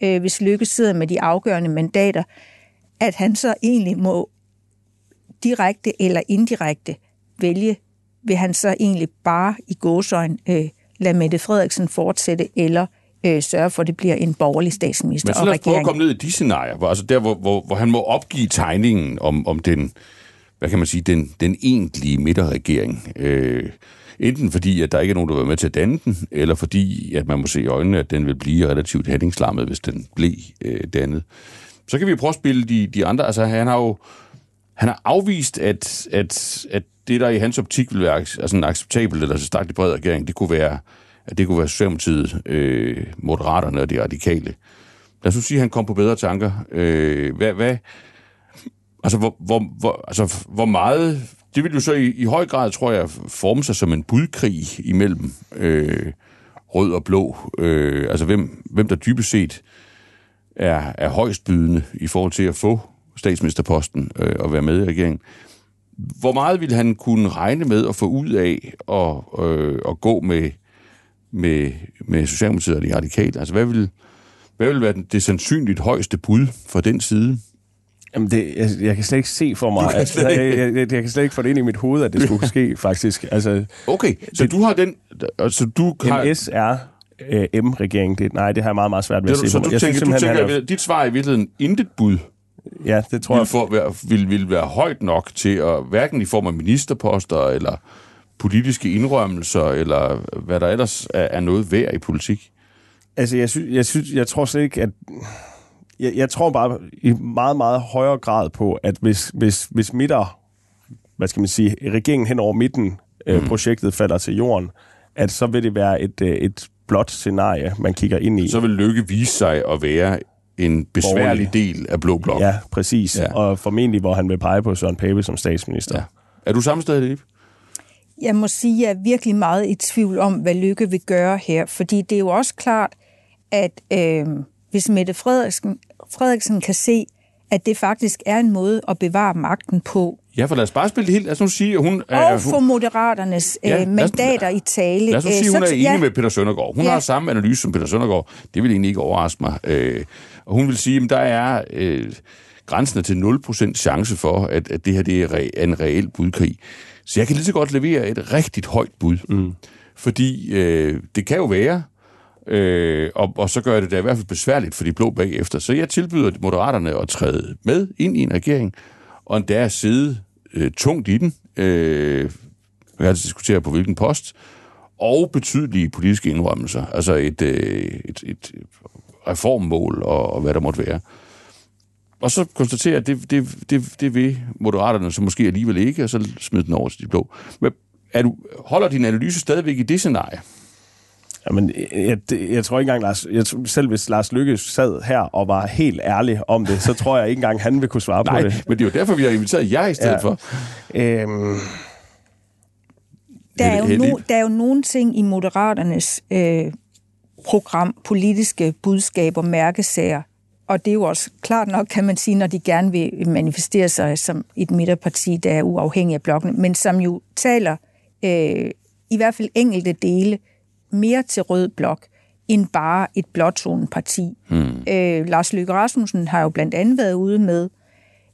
øh, hvis Lykke sidder med de afgørende mandater, at han så egentlig må direkte eller indirekte vælge, vil han så egentlig bare i gåsøjne øh, lade Mette Frederiksen fortsætte, eller øh, sørge for, at det bliver en borgerlig statsminister. Men så lad os prøve at komme ned i de scenarier, hvor, altså der, hvor, hvor, hvor han må opgive tegningen om, om den, hvad kan man sige, den, den egentlige midterregering. Øh, enten fordi, at der ikke er nogen, der vil med til at danne den, eller fordi, at man må se i øjnene, at den vil blive relativt handlingslammet, hvis den blev øh, dannet. Så kan vi prøve at spille de, de andre. Altså, han har jo han har afvist, at, at, at det, der i hans optik vil være altså en acceptabel eller så stærkt bred regering, det kunne være, at det kunne være Socialdemokratiet, øh, Moderaterne og de radikale. Lad os nu sige, at han kom på bedre tanker. Øh, hvad, hvad, altså, hvor, hvor, hvor, altså, hvor meget... Det vil jo så i, i høj grad, tror jeg, forme sig som en budkrig imellem øh, rød og blå. Øh, altså, hvem, hvem der dybest set er, er højstbydende i forhold til at få statsministerposten øh, og være med i regeringen. Hvor meget vil han kunne regne med at få ud af at, øh, at gå med, med, med Socialdemokratiet og de radikale? Altså, hvad vil, hvad vil være det sandsynligt højeste bud fra den side? Jamen, det, jeg, jeg kan slet ikke se for mig, at, jeg, jeg, jeg, jeg kan slet ikke få det ind i mit hoved, at det skulle ske, faktisk. Altså, okay, så det, du har den... Altså, du har... MS er øh, M-regeringen. Det, nej, det har jeg meget, meget svært ved at se. Så du jeg tænker, synes, du tænker, er... dit svar er i virkeligheden intet bud? Ja, det tror vil jeg. være, vil, vil være højt nok til at, hverken i form af ministerposter, eller politiske indrømmelser, eller hvad der ellers er, er noget værd i politik? Altså, jeg, synes, jeg, synes, jeg tror slet ikke, at... Jeg, jeg tror bare i meget, meget højere grad på, at hvis, hvis, hvis midter, hvad skal man sige, regeringen hen over midten, øh, mm. projektet falder til jorden, at så vil det være et, øh, et blot scenarie, man kigger ind i. Så vil Lykke vise sig at være en besværlig del af Blå Blok. Ja, præcis. Ja. Og formentlig, hvor han vil pege på Søren Pape som statsminister. Ja. Er du samme sted, Lip? Jeg må sige, at jeg er virkelig meget i tvivl om, hvad Lykke vil gøre her. Fordi det er jo også klart, at øh, hvis Mette Frederiksen, Frederiksen kan se, at det faktisk er en måde at bevare magten på. Ja, for lad os bare spille det helt. Lad os nu sige, at hun... Og øh, få moderaternes ja, øh, mandater os, i tale. Lad os nu sige, at hun er enig ja. med Peter Søndergaard. Hun ja. har samme analyse som Peter Søndergaard. Det vil egentlig ikke overraske mig. Øh, og hun vil sige, at der er øh, grænsen til 0% chance for, at, at det her det er re, en reel budkrig. Så jeg kan lige så godt levere et rigtigt højt bud. Mm. Fordi øh, det kan jo være, øh, og, og så gør det da i hvert fald besværligt for de blå bagefter. Så jeg tilbyder moderaterne at træde med ind i en regering, og endda at sidde øh, tungt i den. Øh, vi kan altså diskutere på hvilken post, og betydelige politiske indrømmelser. Altså et, øh, et, et reformmål og, og hvad der måtte være. Og så konstaterer at det, det, det, det vil moderaterne så måske alligevel ikke, og så smide den over til de blå. Men er du, holder din analyse stadigvæk i det scenarie? Jamen, jeg, jeg tror ikke engang, Lars, jeg, selv hvis Lars Lykke sad her og var helt ærlig om det, så tror jeg ikke engang, han vil kunne svare Nej, på det. men det er jo derfor, vi har inviteret jer i stedet ja. for. Øhm, der, er jo no, der er jo nogle ting i Moderaternes øh, program, politiske budskaber, mærkesager, og det er jo også klart nok, kan man sige, når de gerne vil manifestere sig som et midterparti, der er uafhængig af blokken, men som jo taler øh, i hvert fald enkelte dele mere til rød blok end bare et blåtonet Hmm. Øh, Lars Løkke Rasmussen har jo blandt andet været ude med,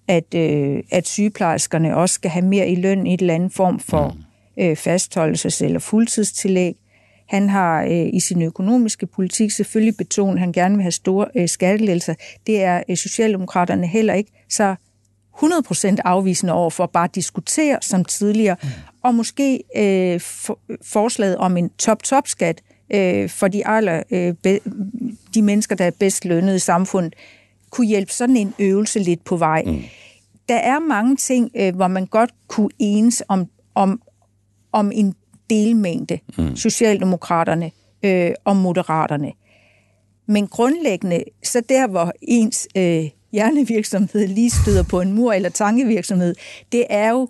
at, øh, at sygeplejerskerne også skal have mere i løn i et eller andet form for hmm. øh, fastholdelses- eller fuldtidstillæg. Han har øh, i sin økonomiske politik selvfølgelig betonet, at han gerne vil have store øh, skattelettelser. Det er øh, Socialdemokraterne heller ikke så 100% afvisende over for bare at diskutere som tidligere, mm. og måske øh, for, forslaget om en top-top-skat øh, for de, aller, øh, be, de mennesker, der er bedst lønnet i samfundet, kunne hjælpe sådan en øvelse lidt på vej. Mm. Der er mange ting, øh, hvor man godt kunne enes om, om, om en delmængde, mm. Socialdemokraterne øh, og Moderaterne. Men grundlæggende, så der, hvor ens øh, hjernevirksomhed lige støder på en mur eller tankevirksomhed, det er jo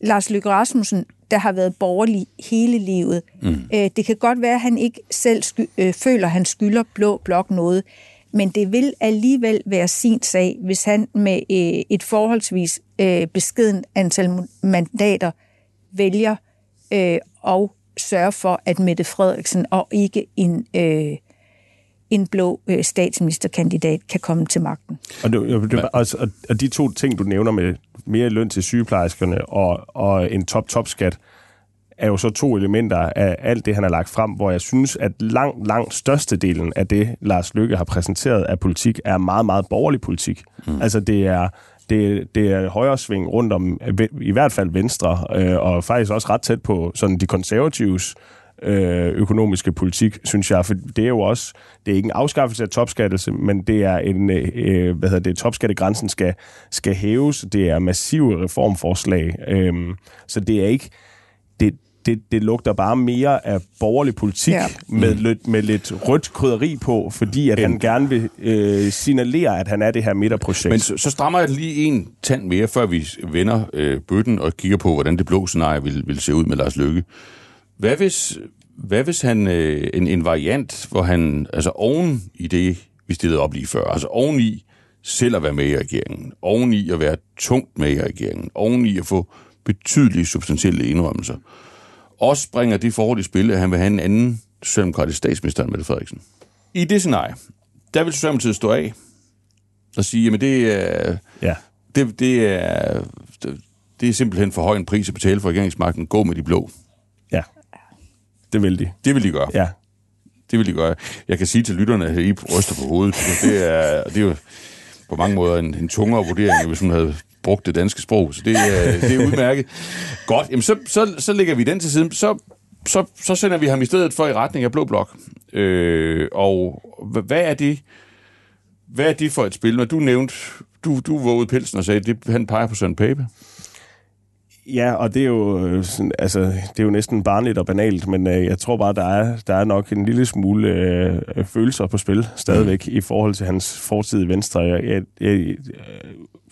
Lars Løkke Rasmussen, der har været borgerlig hele livet. Mm. Øh, det kan godt være, at han ikke selv øh, føler, at han skylder Blå Blok noget, men det vil alligevel være sin sag, hvis han med øh, et forholdsvis øh, beskeden antal mandater vælger øh, og sørge for, at Mette Frederiksen og ikke en, øh, en blå øh, statsministerkandidat kan komme til magten. Og, det, det, altså, og de to ting, du nævner med mere løn til sygeplejerskerne og, og en top-top-skat, er jo så to elementer af alt det, han har lagt frem, hvor jeg synes, at langt, langt størstedelen af det, Lars Lykke har præsenteret af politik, er meget, meget borgerlig politik. Mm. Altså det er det, det er højre sving rundt om, i hvert fald venstre, øh, og faktisk også ret tæt på sådan de konservatives øh, økonomiske politik, synes jeg. For det er jo også, det er ikke en afskaffelse af topskattelse, men det er en, øh, hvad hedder det, topskattegrænsen skal, skal hæves. Det er massive reformforslag. Øh, så det er ikke, det, det, det lugter bare mere af borgerlig politik ja. med, mm. lidt, med lidt rødt krydderi på, fordi at han gerne vil øh, signalere, at han er det her midterprojekt. Men så, så strammer jeg lige en tand mere, før vi vender øh, bøtten og kigger på, hvordan det blå scenarie vil, vil se ud med Lars Løkke. Hvad hvis, hvad hvis han øh, en, en variant, hvor han altså oven i det, vi stillede op lige før, altså oven i selv at være med i regeringen, oven i at være tungt med i regeringen, oven i at få betydelige substantielle indrømmelser, også bringer det forhold i spil, at han vil have en anden socialdemokratisk statsminister end Mette Frederiksen. I det scenarie, der vil Socialdemokratiet stå af og sige, at det er, ja. det, det, er, det er simpelthen for høj en pris at betale for regeringsmagten. Gå med de blå. Det vil de. Det vil de gøre. Ja. Det vil de gøre. Jeg kan sige til lytterne, at I ryster på hovedet. Det er, det er jo på mange måder en, en tungere vurdering, hvis man havde brugt det danske sprog, så det, er, det er udmærket. Godt, jamen så, så, så lægger vi den til siden. Så, så, så sender vi ham i stedet for i retning af Blå Blok. Øh, og hvad er det hvad er det for et spil? Når du nævnte, du, du vågede pelsen og sagde, at han peger på Søren Pape. Ja, og det er jo øh, sådan, altså, det er jo næsten barnligt og banalt, men øh, jeg tror bare, der er, der er nok en lille smule øh, følelser på spil stadigvæk mm. i forhold til hans fortid i Venstre. Jeg, jeg, jeg,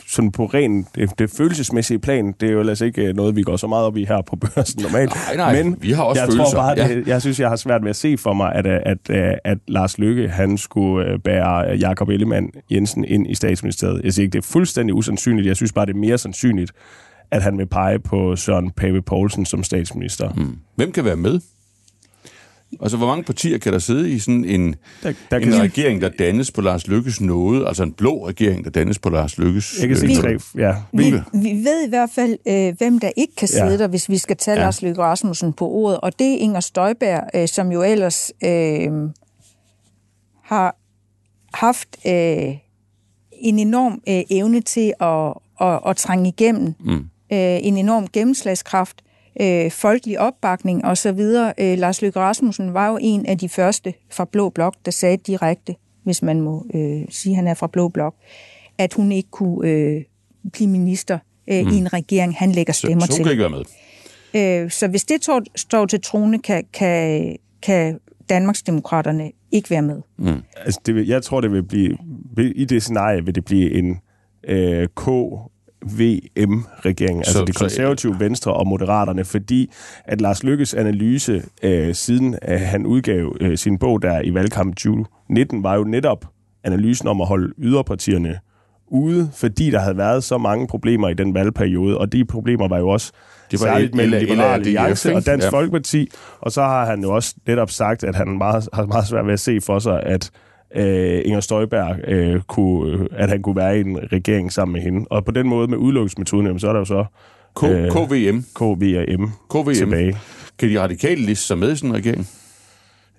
sådan på ren det, det følelsesmæssige plan, det er jo ellers ikke øh, noget, vi går så meget op i her på børsen normalt. Nej, nej, men vi har også jeg følelser. Tror bare, ja. det, jeg synes, jeg har svært ved at se for mig, at, at, at, at, at Lars Lykke, han skulle bære Jakob Ellemann Jensen ind i statsministeriet. Jeg siger ikke, det er fuldstændig usandsynligt. Jeg synes bare, det er mere sandsynligt, at han vil pege på Søren Pape Poulsen som statsminister. Hmm. Hvem kan være med? Altså, hvor mange partier kan der sidde i sådan en, der, der en kan regering, der dannes på Lars Lykkes nåde? Altså en blå regering, der dannes på Lars Lykkes Jeg kan se tre, ja. Vi, vi ved i hvert fald, øh, hvem der ikke kan sidde ja. der, hvis vi skal tage ja. Lars Lykke Rasmussen på ordet. Og det er Inger Støjberg, øh, som jo ellers øh, har haft øh, en enorm øh, evne til at, at, at trænge igennem. Mm øh, en enorm gennemslagskraft, øh, folkelig opbakning osv. Øh, Lars Løkke Rasmussen var jo en af de første fra Blå Blok, der sagde direkte, hvis man må øh, sige, at han er fra Blå Blok, at hun ikke kunne øh, blive minister øh, mm. i en regering, han lægger stemmer så, så til. Så kan ikke være med. Øh, så hvis det tår, står til trone, kan, kan, kan Danmarksdemokraterne ikke være med. Mm. Altså, det vil, jeg tror, det vil blive, i det scenarie vil det blive en øh, K VM-regeringen, altså de konservative så, venstre og moderaterne, fordi at Lars Lykkes analyse, øh, siden at han udgav øh, sin bog der i valgkampen 2019, var jo netop analysen om at holde yderpartierne ude, fordi der havde været så mange problemer i den valgperiode, og de problemer var jo også det var særligt mellem Liberale Alliance og Dansk ja. Folkeparti, og så har han jo også netop sagt, at han meget, har meget svært ved at se for sig, at øh, Inger Støjberg, øh, kunne, at han kunne være i en regering sammen med hende. Og på den måde med udelukkelsesmetoden, så er der jo så K- øh, KVM. KVM, KVM tilbage. Kan de radikale liste sig med i sådan en regering?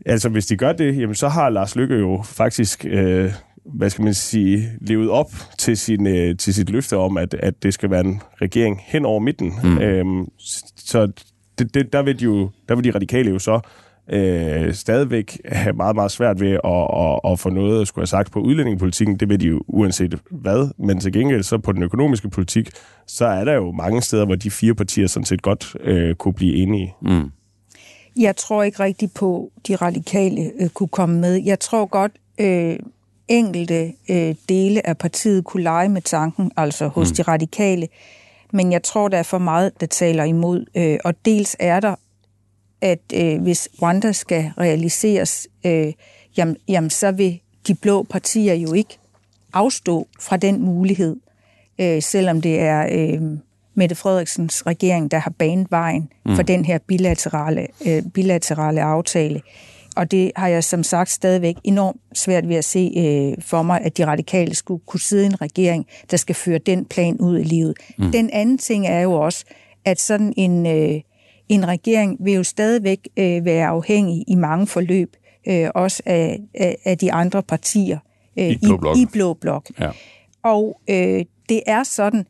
Altså, hvis de gør det, jamen, så har Lars Lykke jo faktisk øh, hvad skal man sige, levet op til, sin, øh, til sit løfte om, at, at det skal være en regering hen over midten. Mm. Øhm, så det, det, der, vil de jo, der vil de radikale jo så øh, stadigvæk have meget, meget svært ved at, at, at få noget, skulle have sagt, på udlændingepolitikken. Det vil de jo uanset hvad. Men til gengæld så på den økonomiske politik, så er der jo mange steder, hvor de fire partier sådan set godt øh, kunne blive enige. Mm. Jeg tror ikke rigtigt på, at de radikale øh, kunne komme med. Jeg tror godt, øh, enkelte øh, dele af partiet kunne lege med tanken, altså hos mm. de radikale. Men jeg tror, der er for meget, der taler imod. Øh, og dels er der, at øh, hvis Rwanda skal realiseres, øh, jamen, jamen, så vil de blå partier jo ikke afstå fra den mulighed, øh, selvom det er øh, Mette Frederiksens regering, der har banet vejen mm. for den her bilaterale, øh, bilaterale aftale. Og det har jeg som sagt stadigvæk enormt svært ved at se øh, for mig, at de radikale skulle kunne sidde i en regering, der skal føre den plan ud i livet. Mm. Den anden ting er jo også, at sådan en, øh, en regering vil jo stadigvæk øh, være afhængig i mange forløb, øh, også af, af, af de andre partier øh, I, blå blok. i, i Blå Blok. Ja. Og øh, det er sådan,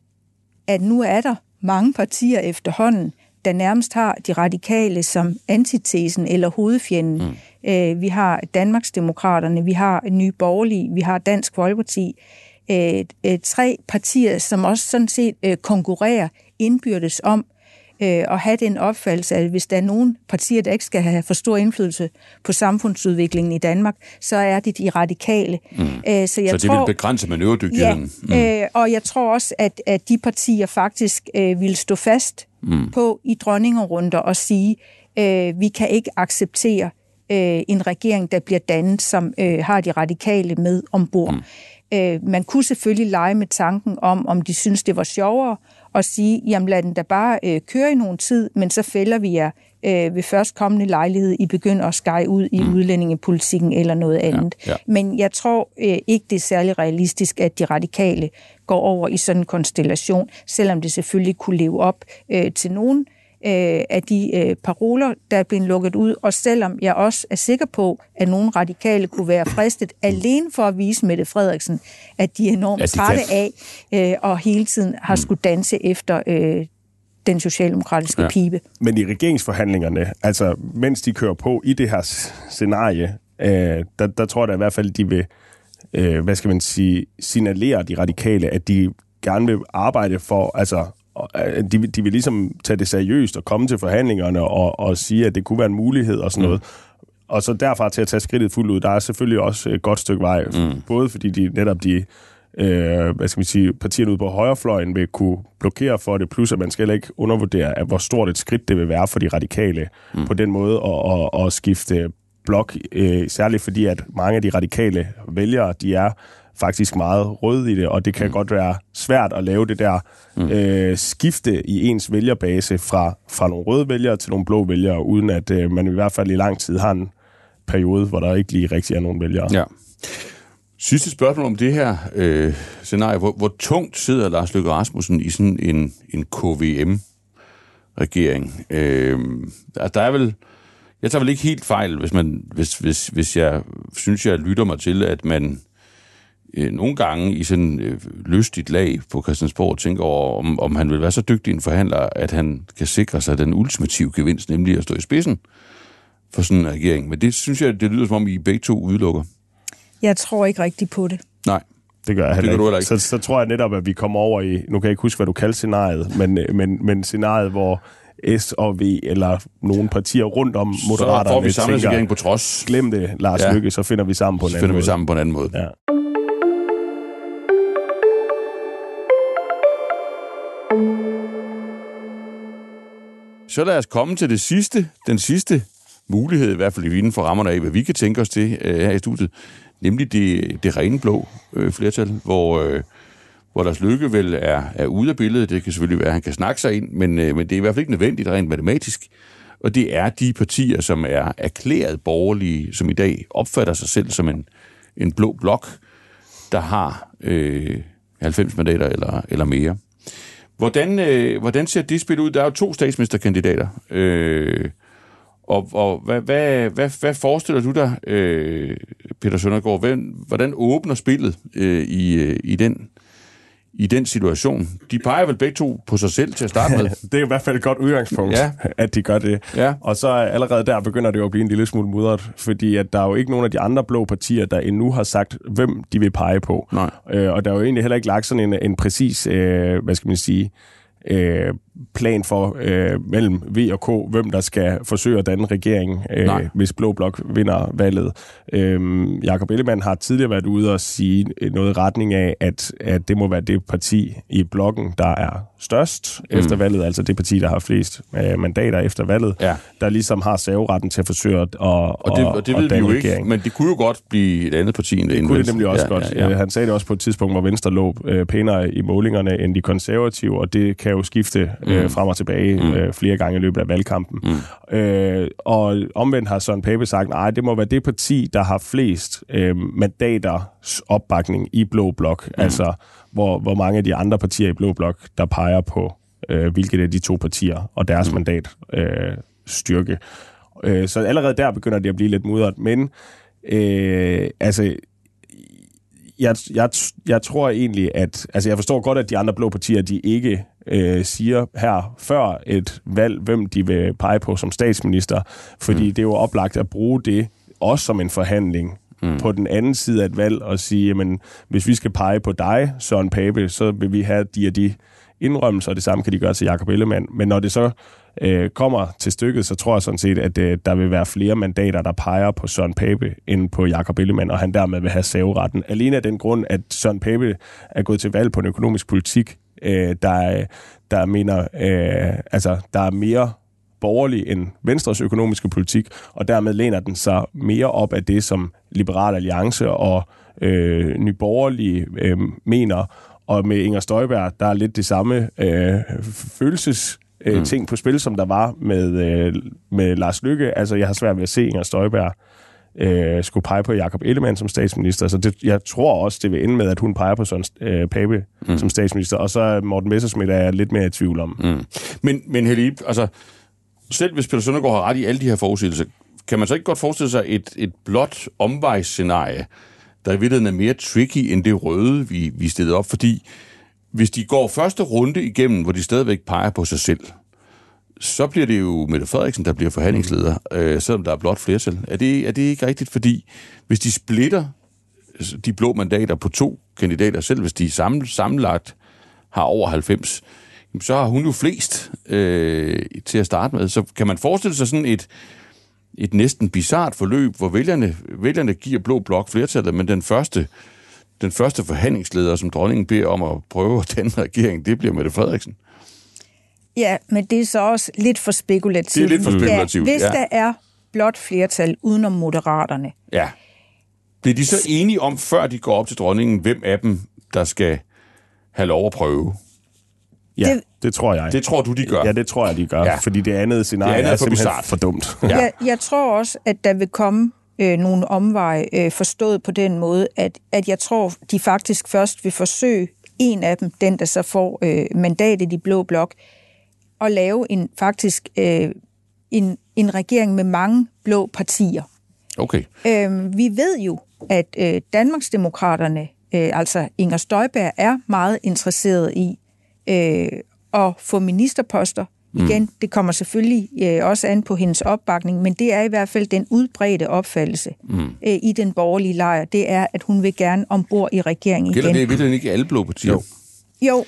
at nu er der mange partier efterhånden, der nærmest har de radikale som antitesen eller hovedfjenden. Mm. Øh, vi har Danmarksdemokraterne, vi har Nye Borgerlige, vi har Dansk Folkeparti. Øh, øh, tre partier, som også sådan set øh, konkurrerer indbyrdes om øh, at have den opfattelse, at hvis der er nogen partier, der ikke skal have for stor indflydelse på samfundsudviklingen i Danmark, så er det de radikale. Mm. Øh, så, jeg så det tror, vil begrænse manøvredygtigheden? Ja, mm. øh, og jeg tror også, at, at de partier faktisk øh, vil stå fast mm. på i dronningerunder og sige, øh, vi kan ikke acceptere øh, en regering, der bliver dannet, som øh, har de radikale med ombord. Mm. Øh, man kunne selvfølgelig lege med tanken om, om de synes, det var sjovere at sige, jamen lad den da bare øh, køre i nogen tid, men så fælder vi jer øh, ved først kommende lejlighed, I begynder at skære ud i mm. udlændingepolitikken eller noget andet. Ja, ja. Men jeg tror øh, ikke, det er særlig realistisk, at de radikale går over i sådan en konstellation, selvom det selvfølgelig kunne leve op øh, til nogen øh, af de øh, paroler, der er blevet lukket ud, og selvom jeg også er sikker på, at nogle radikale kunne være fristet alene for at vise Mette Frederiksen, at de er enormt de trætte kan. af øh, og hele tiden har mm. skulle danse efter øh, den socialdemokratiske ja. pibe. Men i regeringsforhandlingerne, altså mens de kører på i det her scenarie, øh, der, der tror jeg da i hvert fald, de vil, øh, hvad skal man sige, signalere de radikale, at de gerne vil arbejde for, altså Øh, de, de vil ligesom tage det seriøst og komme til forhandlingerne og, og sige, at det kunne være en mulighed og sådan mm. noget. Og så derfra til at tage skridtet fuldt ud, der er selvfølgelig også et godt stykke vej. Mm. Både fordi de netop de øh, hvad skal man sige, partierne ude på højrefløjen vil kunne blokere for det, plus at man skal ikke undervurdere, at hvor stort et skridt det vil være for de radikale mm. på den måde at, at, at skifte blok, øh, særligt fordi, at mange af de radikale vælgere, de er faktisk meget rød i det, og det kan mm. godt være svært at lave det der mm. øh, skifte i ens vælgerbase fra, fra nogle røde vælgere til nogle blå vælgere, uden at øh, man i hvert fald i lang tid har en periode, hvor der ikke lige rigtig er nogen vælgere. Ja. Sidste spørgsmål om det her øh, scenarie. Hvor, hvor tungt sidder Lars Løkke Rasmussen i sådan en, en KVM-regering? Øh, der er vel... Jeg tager vel ikke helt fejl, hvis, man, hvis, hvis, hvis jeg synes, jeg lytter mig til, at man øh, nogle gange i sådan øh, lystigt lag på Christiansborg tænker over, om, om han vil være så dygtig en forhandler, at han kan sikre sig den ultimative gevinst, nemlig at stå i spidsen for sådan en regering. Men det synes jeg, det lyder som om, I begge to udelukker. Jeg tror ikke rigtigt på det. Nej. Det gør jeg heller ikke. ikke. Så, så tror jeg netop, at vi kommer over i, nu kan jeg ikke huske, hvad du kalder scenariet, men, men, men scenariet, hvor S og V eller nogle partier rundt om Moderaterne Så får vi samlet på trods. Glem det, Lars ja. Lykke, så finder vi sammen på en så anden finder måde. vi sammen på en anden måde. Ja. Så lad os komme til det sidste, den sidste mulighed, i hvert fald inden for rammerne af, hvad vi kan tænke os til øh, her i studiet, nemlig det, det rene blå øh, flertal, hvor, øh, hvor deres lykke vel er, er ude af billedet. Det kan selvfølgelig være, at han kan snakke sig ind, men, øh, men det er i hvert fald ikke nødvendigt rent matematisk. Og det er de partier, som er erklæret borgerlige, som i dag opfatter sig selv som en, en blå blok, der har øh, 90 mandater eller, eller mere. Hvordan, øh, hvordan ser det spil ud? Der er jo to statsministerkandidater, øh, Og, og hvad, hvad, hvad, hvad forestiller du dig, øh, Peter Søndergaard, hvordan, hvordan åbner spillet øh, i, øh, i den i den situation. De peger vel begge to på sig selv til at starte med. det er i hvert fald et godt udgangspunkt, ja. at de gør det. Ja. Og så allerede der begynder det jo at blive en lille smule mudret, fordi at der er jo ikke nogen af de andre blå partier, der endnu har sagt, hvem de vil pege på. Nej. Øh, og der er jo egentlig heller ikke lagt sådan en, en præcis, øh, hvad skal man sige, øh, plan for øh, mellem V og K, hvem der skal forsøge at danne regering, øh, hvis Blå Blok vinder valget. Øh, Jakob Ellemann har tidligere været ude og sige noget i retning af, at, at det må være det parti i blokken, der er størst mm. efter valget, altså det parti, der har flest øh, mandater efter valget, ja. der ligesom har saveretten til at forsøge at, og det, og det ved vi jo regering. ikke, men det kunne jo godt blive et andet parti end det. Det kunne det nemlig også ja, godt. Ja, ja. Han sagde det også på et tidspunkt, hvor Venstre lå øh, pænere i målingerne end de konservative, og det kan jo skifte øh, mm. frem og tilbage mm. øh, flere gange i løbet af valgkampen. Mm. Øh, og omvendt har Søren Pape sagt, nej, det må være det parti, der har flest øh, mandaters opbakning i Blå Blok. Mm. Altså, hvor, hvor mange af de andre partier i Blå Blok, der peger på, øh, hvilket af de to partier og deres mm. mandat øh, styrke. Øh, så allerede der begynder det at blive lidt mudret. Men øh, altså, jeg, jeg, jeg tror egentlig, at... Altså, jeg forstår godt, at de andre blå partier, de ikke øh, siger her før et valg, hvem de vil pege på som statsminister, fordi mm. det er jo oplagt at bruge det også som en forhandling mm. på den anden side af et valg og sige, jamen, hvis vi skal pege på dig, Søren Pape, så vil vi have de og de indrømmelser, og det samme kan de gøre til Jakob Ellemann. Men når det så øh, kommer til stykket, så tror jeg sådan set, at øh, der vil være flere mandater, der peger på Søren Pape end på Jakob Ellemann, og han dermed vil have saveretten. Alene af den grund, at Søren Pape er gået til valg på en økonomisk politik, øh, der, der mener, øh, altså, der er mere borgerlig end Venstres økonomiske politik, og dermed læner den sig mere op af det, som Liberal Alliance og øh, Nyborgerlige øh, mener, og med Inger Støjberg, der er lidt det samme øh, følelses øh, mm. ting på spil, som der var med, øh, med Lars Lykke. Altså, jeg har svært ved at se Inger Støjberg øh, skulle pege på Jakob Ellemann som statsminister. Så det, jeg tror også, det vil ende med, at hun peger på sådan øh, Pape mm. som statsminister. Og så Morten Messersmith er lidt mere i tvivl om. Mm. Men, men Helib, altså, selv hvis Peter Søndergaard har ret i alle de her forudsigelser, kan man så ikke godt forestille sig et, et blot omvejsscenarie, der i virkeligheden er mere tricky end det røde, vi, vi stillede op, fordi hvis de går første runde igennem, hvor de stadigvæk peger på sig selv, så bliver det jo Mette Frederiksen, der bliver forhandlingsleder, øh, selvom der er blot flertal. Er det, er det ikke rigtigt? Fordi hvis de splitter de blå mandater på to kandidater, selv hvis de sammen, sammenlagt har over 90, så har hun jo flest øh, til at starte med. Så kan man forestille sig sådan et, et næsten bizart forløb, hvor vælgerne, vælgerne giver blå blok flertallet, men den første, den første forhandlingsleder, som dronningen beder om at prøve at danne regering, det bliver Mette Frederiksen. Ja, men det er så også lidt for spekulativt. Det er lidt for spekulativt, ja, Hvis ja. der er blot flertal udenom moderaterne. Ja. Bliver de så enige om, før de går op til dronningen, hvem af dem, der skal have lov at prøve? Ja, det, det tror jeg. Det tror du, de gør? Ja, det tror jeg, de gør. Ja. Fordi det andet scenarie det andet er, er for simpelthen bizarre. for dumt. ja. jeg, jeg tror også, at der vil komme øh, nogle omveje øh, forstået på den måde, at, at jeg tror, de faktisk først vil forsøge en af dem, den der så får øh, mandatet i Blå Blok, at lave en faktisk øh, en, en regering med mange blå partier. Okay. Øh, vi ved jo, at øh, Danmarksdemokraterne, øh, altså Inger Støjberg, er meget interesseret i øh, at få ministerposter. Mm. Igen, det kommer selvfølgelig øh, også an på hendes opbakning, men det er i hvert fald den udbredte opfattelse mm. øh, i den borgerlige lejr. Det er, at hun vil gerne ombord i regeringen Gælder igen. Gælder det i virkeligheden ikke alle blå partier? Jo. jo,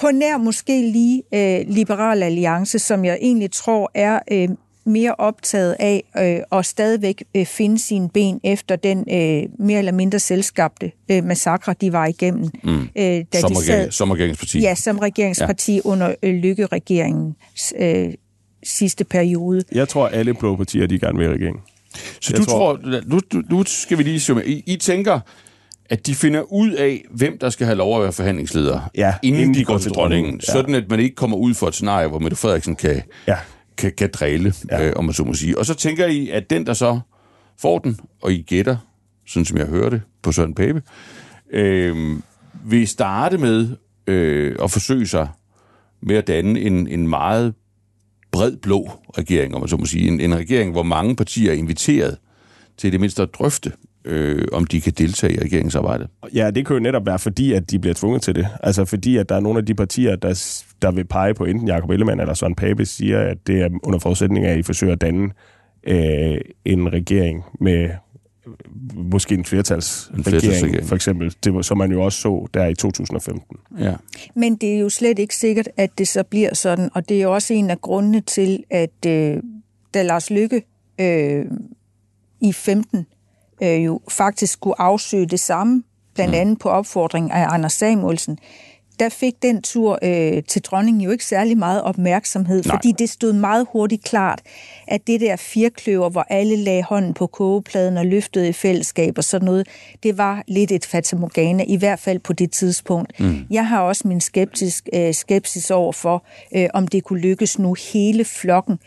på nær måske lige øh, Liberal Alliance, som jeg egentlig tror er øh, mere optaget af øh, at stadigvæk øh, finde sine ben efter den øh, mere eller mindre selskabte øh, massakre, de var igennem. Mm. Øh, da som, de sad, som regeringsparti? Ja, som regeringsparti ja. under øh, Lykke-regeringens øh, sidste periode. Jeg tror, alle blå partier, de gerne vil i regeringen. Så jeg du tror, tror nu, nu skal vi lige summe. I, I tænker, at de finder ud af, hvem der skal have lov at være forhandlingsleder, ja, inden, inden de går til dronningen. Ja. Sådan at man ikke kommer ud for et scenarie, hvor Mette Frederiksen kan, ja. Kan, kan dræle, ja. øh, om man så må sige. Og så tænker I, at den, der så får den, og I gætter, sådan som jeg hørte på Søren Pape, øh, vil starte med øh, at forsøge sig med at danne en, en meget bred blå regering, om man så må sige. En, en regering, hvor mange partier er inviteret til det mindste at drøfte, øh, om de kan deltage i regeringsarbejdet. Ja, det kan jo netop være, fordi at de bliver tvunget til det. Altså fordi, at der er nogle af de partier, der, der vil pege på enten Jacob Ellemann eller Søren Pape, siger, at det er under forudsætning af, at I forsøger at danne øh, en regering med måske en flertalsregering, en for eksempel, det, som man jo også så der i 2015. Ja. Men det er jo slet ikke sikkert, at det så bliver sådan, og det er jo også en af grundene til, at øh, da Lars Lykke øh, i 15 øh, jo faktisk skulle afsøge det samme, blandt mm. andet på opfordring af Anders Samuelsen, der fik den tur øh, til dronningen jo ikke særlig meget opmærksomhed, Nej. fordi det stod meget hurtigt klart, at det der firkløver, hvor alle lagde hånden på kogepladen og løftede i fællesskab og sådan noget, det var lidt et fatamorgana, i hvert fald på det tidspunkt. Mm. Jeg har også min skeptisk, øh, skepsis over for, øh, om det kunne lykkes nu hele flokken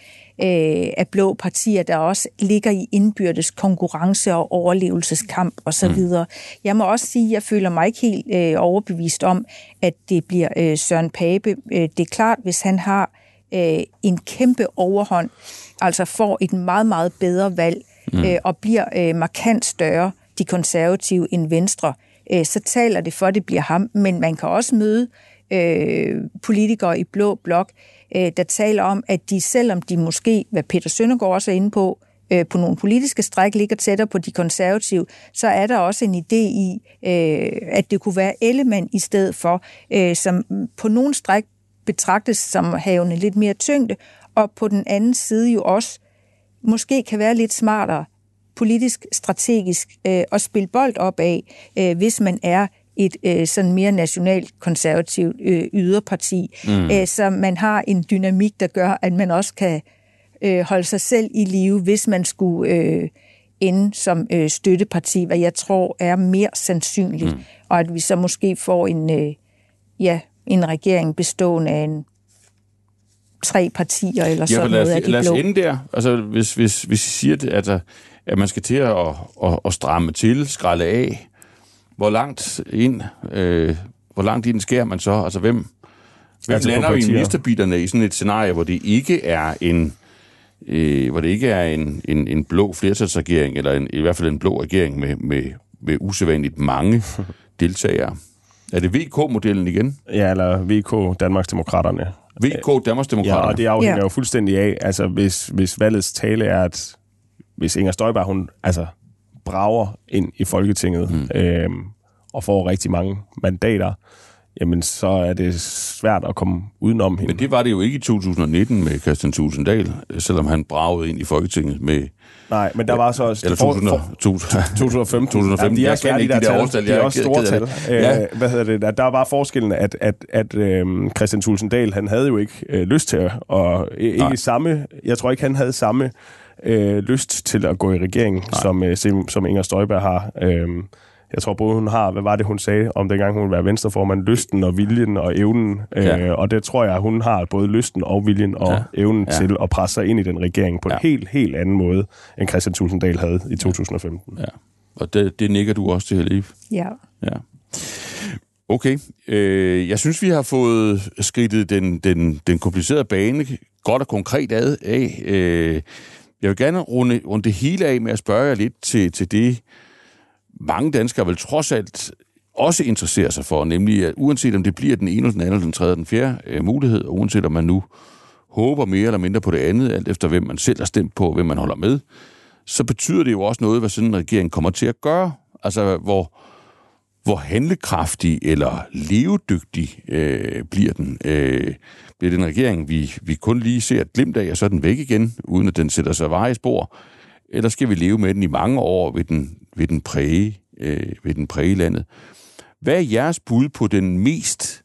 øh, af blå partier, der også ligger i indbyrdes konkurrence og overlevelseskamp osv. Mm. Jeg må også sige, at jeg føler mig ikke helt øh, overbevist om, at det bliver øh, Søren Pape. Øh, det er klart, hvis han har øh, en kæmpe overhånd, altså får et meget, meget bedre valg mm. øh, og bliver øh, markant større, de konservative, end Venstre, øh, så taler det for, at det bliver ham. Men man kan også møde øh, politikere i blå blok, Øh, der taler om, at de, selvom de måske, hvad Peter Søndergaard også er inde på, øh, på nogle politiske stræk ligger tættere på de konservative, så er der også en idé i, øh, at det kunne være Ellemann i stedet for, øh, som på nogle stræk betragtes som havende lidt mere tyngde, og på den anden side jo også måske kan være lidt smartere politisk, strategisk øh, spille bold op af, øh, hvis man er et øh, sådan mere nationalt konservativt øh, yderparti. Mm. Æ, så man har en dynamik, der gør, at man også kan øh, holde sig selv i live, hvis man skulle øh, ende som øh, støtteparti, hvad jeg tror er mere sandsynligt. Mm. Og at vi så måske får en, øh, ja, en regering bestående af en tre partier eller sådan ja, noget af de lad os blå. ende der. Altså, hvis, hvis, hvis I siger, det, altså, at man skal til at, at, at stramme til, skralde af, hvor langt ind, øh, hvor langt ind skærer man så? Altså, hvem, hvem altså lander vi ministerbitterne i sådan et scenarie, hvor det ikke er en, øh, hvor det ikke er en, en, en blå flertalsregering, eller en, i hvert fald en blå regering med, med, med usædvanligt mange deltagere? Er det VK-modellen igen? Ja, eller VK Danmarksdemokraterne. VK Danmarksdemokraterne? Ja, og det afhænger ja. jo fuldstændig af, altså hvis, hvis valgets tale er, at hvis Inger Støjberg, hun altså brager ind i Folketinget mm. øh, og får rigtig mange mandater, jamen så er det svært at komme udenom hende. Men det var det jo ikke i 2019 med Christian Tulsendal, selvom han bragede ind i Folketinget med... Nej, men der var så... Eller 2000, for, 2015. 2015. Jamen, de er svært, de der, de der årstal. De er også store tal. Ja. Øh, hvad hedder det? Der, der var forskellen, at, at, at øh, Christian Tulsendal, han havde jo ikke øh, lyst til at... Og ikke Nej. samme... Jeg tror ikke, han havde samme øh, lyst til at gå i regering, som, øh, som Inger Støjberg har. Øh, jeg tror både hun har, hvad var det hun sagde om dengang hun var venstreformand, lysten og viljen og evnen. Ja. Øh, og det tror jeg, hun har både lysten og viljen og ja. evnen ja. til at presse sig ind i den regering på ja. en helt, helt anden måde, end Christian Tulsendal havde i 2015. Ja. Og det, det nikker du også til, Liv? Ja. ja. Okay. Øh, jeg synes, vi har fået skridtet den, den, den komplicerede bane godt og konkret ad af. Øh, jeg vil gerne runde, runde det hele af med at spørge jer lidt til, til det, mange danskere vil trods alt også interesserer sig for, nemlig at uanset om det bliver den ene, eller den anden, eller den tredje, eller den fjerde øh, mulighed, og uanset om man nu håber mere eller mindre på det andet, alt efter hvem man selv har stemt på, hvem man holder med, så betyder det jo også noget, hvad sådan en regering kommer til at gøre. Altså, hvor, hvor handlekraftig eller levedygtig øh, bliver den. Øh, bliver den regering, vi, vi kun lige ser et glimt af, og så er den væk igen, uden at den sætter sig veje spor? Eller skal vi leve med den i mange år, ved den, ved den præge, øh, ved den præge landet? Hvad er jeres bud på den mest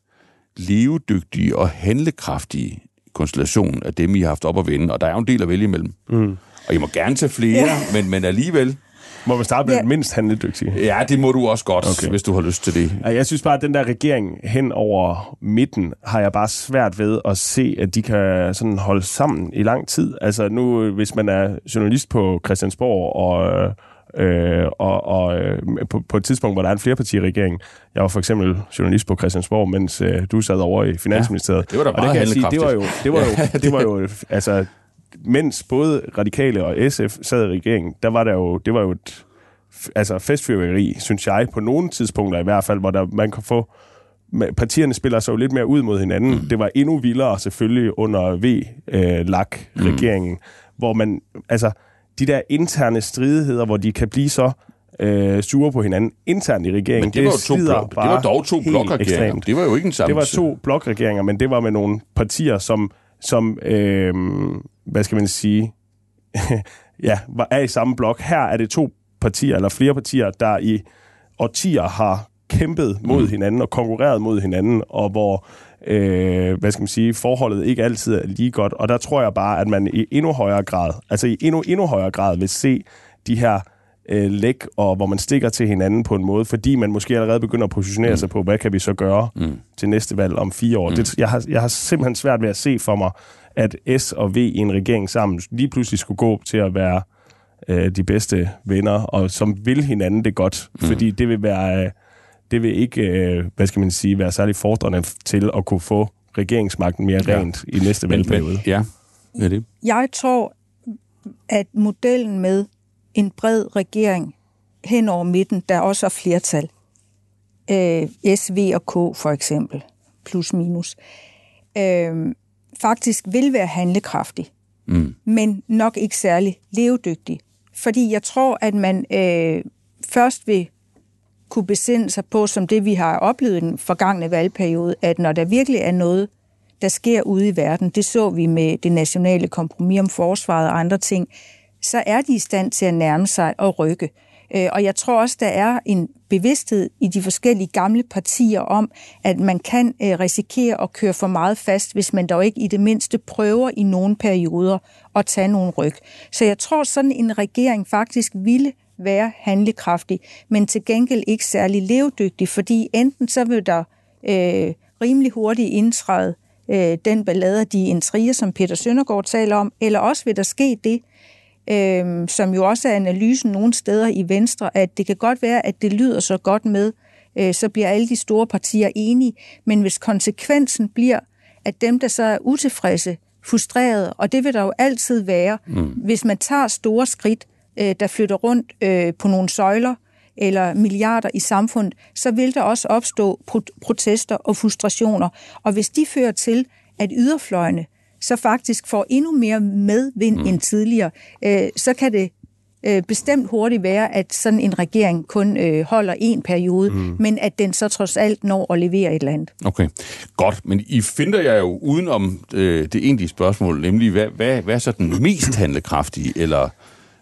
levedygtige og handlekraftige konstellation af dem, I har haft op at vende? Og der er jo en del at vælge imellem. Mm. Og I må gerne tage flere, ja. men, men alligevel... Må man starte med ja. den mindst handledygtige? Ja, det må du også godt, okay. hvis du har lyst til det. Jeg synes bare, at den der regering hen over midten, har jeg bare svært ved at se, at de kan sådan holde sammen i lang tid. Altså nu, hvis man er journalist på Christiansborg og Øh, og og øh, på, på et tidspunkt, hvor der er en flerpartiregering, jeg var for eksempel journalist på Christiansborg, mens øh, du sad over i Finansministeriet. Ja, det var da meget og det, sige, det var jo, det var jo, det var jo altså, mens både Radikale og SF sad i regeringen, der var der jo, det var jo et altså festfyrværkeri, synes jeg, på nogle tidspunkter i hvert fald, hvor der, man kan få partierne spiller sig jo lidt mere ud mod hinanden. Mm. Det var endnu vildere selvfølgelig under V-LAK-regeringen, mm. hvor man, altså, de der interne stridigheder, hvor de kan blive så øh, sure på hinanden internt i regeringen. Men det, var, det, to blok, det var dog to blokregeringer. Det var jo ikke en samme. Det var to blokregeringer, men det var med nogle partier, som, som øh, hvad skal man sige, ja, er i samme blok. Her er det to partier, eller flere partier, der i årtier har kæmpet mod mm. hinanden og konkurreret mod hinanden, og hvor øh, hvad skal man sige, forholdet ikke altid er lige godt. Og der tror jeg bare, at man i endnu højere grad, altså i endnu, endnu højere grad vil se de her øh, læk, og hvor man stikker til hinanden på en måde, fordi man måske allerede begynder at positionere mm. sig på, hvad kan vi så gøre mm. til næste valg om fire år. Mm. Det, jeg, har, jeg har simpelthen svært ved at se for mig, at S og V i en regering sammen lige pludselig skulle gå til at være øh, de bedste venner, og som vil hinanden det godt, mm. fordi det vil være... Øh, det vil ikke, øh, hvad skal man sige, være særlig fordrende til at kunne få regeringsmagten mere rent ja. i næste valgperiode. Ja, det er det. Jeg tror, at modellen med en bred regering hen over midten, der også er flertal, øh, S, V og K for eksempel, plus minus, øh, faktisk vil være handlekraftig, mm. men nok ikke særlig levedygtig. Fordi jeg tror, at man øh, først vil kunne besinde sig på, som det vi har oplevet i den forgangne valgperiode, at når der virkelig er noget, der sker ude i verden, det så vi med det nationale kompromis om forsvaret og andre ting, så er de i stand til at nærme sig og rykke. Øh, og jeg tror også, der er en bevidsthed i de forskellige gamle partier om, at man kan øh, risikere at køre for meget fast, hvis man dog ikke i det mindste prøver i nogle perioder at tage nogle ryg. Så jeg tror, sådan en regering faktisk ville være handlekraftig, men til gengæld ikke særlig levedygtig, fordi enten så vil der øh, rimelig hurtigt indtræde øh, den ballade de intriger, som Peter Søndergaard taler om, eller også vil der ske det, øh, som jo også er analysen nogle steder i Venstre, at det kan godt være, at det lyder så godt med, øh, så bliver alle de store partier enige, men hvis konsekvensen bliver, at dem, der så er utilfredse, frustrerede, og det vil der jo altid være, mm. hvis man tager store skridt, øh, der flytter rundt øh, på nogle søjler eller milliarder i samfundet, så vil der også opstå protester og frustrationer. Og hvis de fører til, at yderfløjene så faktisk får endnu mere medvind mm. end tidligere, øh, så kan det øh, bestemt hurtigt være, at sådan en regering kun øh, holder en periode, mm. men at den så trods alt når at levere et eller andet. Okay, godt. Men I finder jeg jo udenom øh, det egentlige spørgsmål, nemlig hvad, hvad, hvad er så den mest handlekraftige eller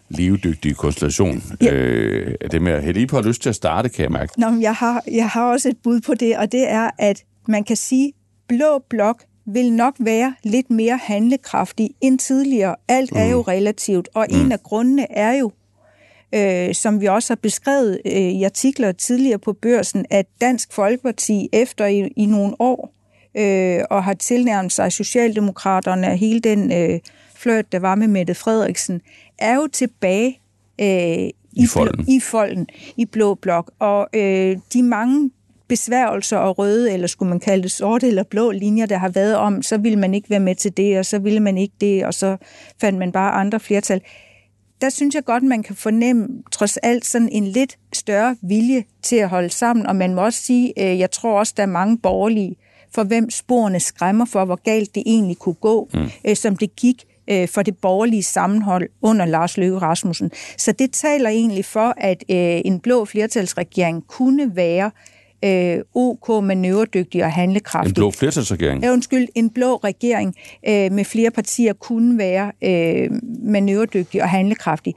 levedygtige konstellation. Ja. Øh, det med, at Helle har lyst til at starte, kan jeg mærke. Nå, jeg har, jeg har også et bud på det, og det er, at man kan sige, blå blok vil nok være lidt mere handlekraftig end tidligere. Alt er jo mm. relativt, og mm. en af grundene er jo, øh, som vi også har beskrevet øh, i artikler tidligere på børsen, at Dansk Folkeparti efter i, i nogle år øh, og har tilnærmet sig Socialdemokraterne og hele den øh, fløjt, der var med Mette Frederiksen, er jo tilbage øh, i, I, folden. i folden, i blå blok. Og øh, de mange besværgelser og røde, eller skulle man kalde det sorte eller blå linjer, der har været om, så ville man ikke være med til det, og så ville man ikke det, og så fandt man bare andre flertal. Der synes jeg godt, man kan fornemme trods alt sådan en lidt større vilje til at holde sammen, og man må også sige, øh, jeg tror også, der er mange borgerlige, for hvem sporene skræmmer for, hvor galt det egentlig kunne gå, mm. øh, som det gik øh, for det borgerlige sammenhold under Lars Løkke Rasmussen. Så det taler egentlig for, at øh, en blå flertalsregering kunne være øh, OK manøvredygtig og handlekraftig. En blå flertalsregering? Ja, undskyld, en blå regering øh, med flere partier kunne være øh, manøvredygtig og handlekraftig.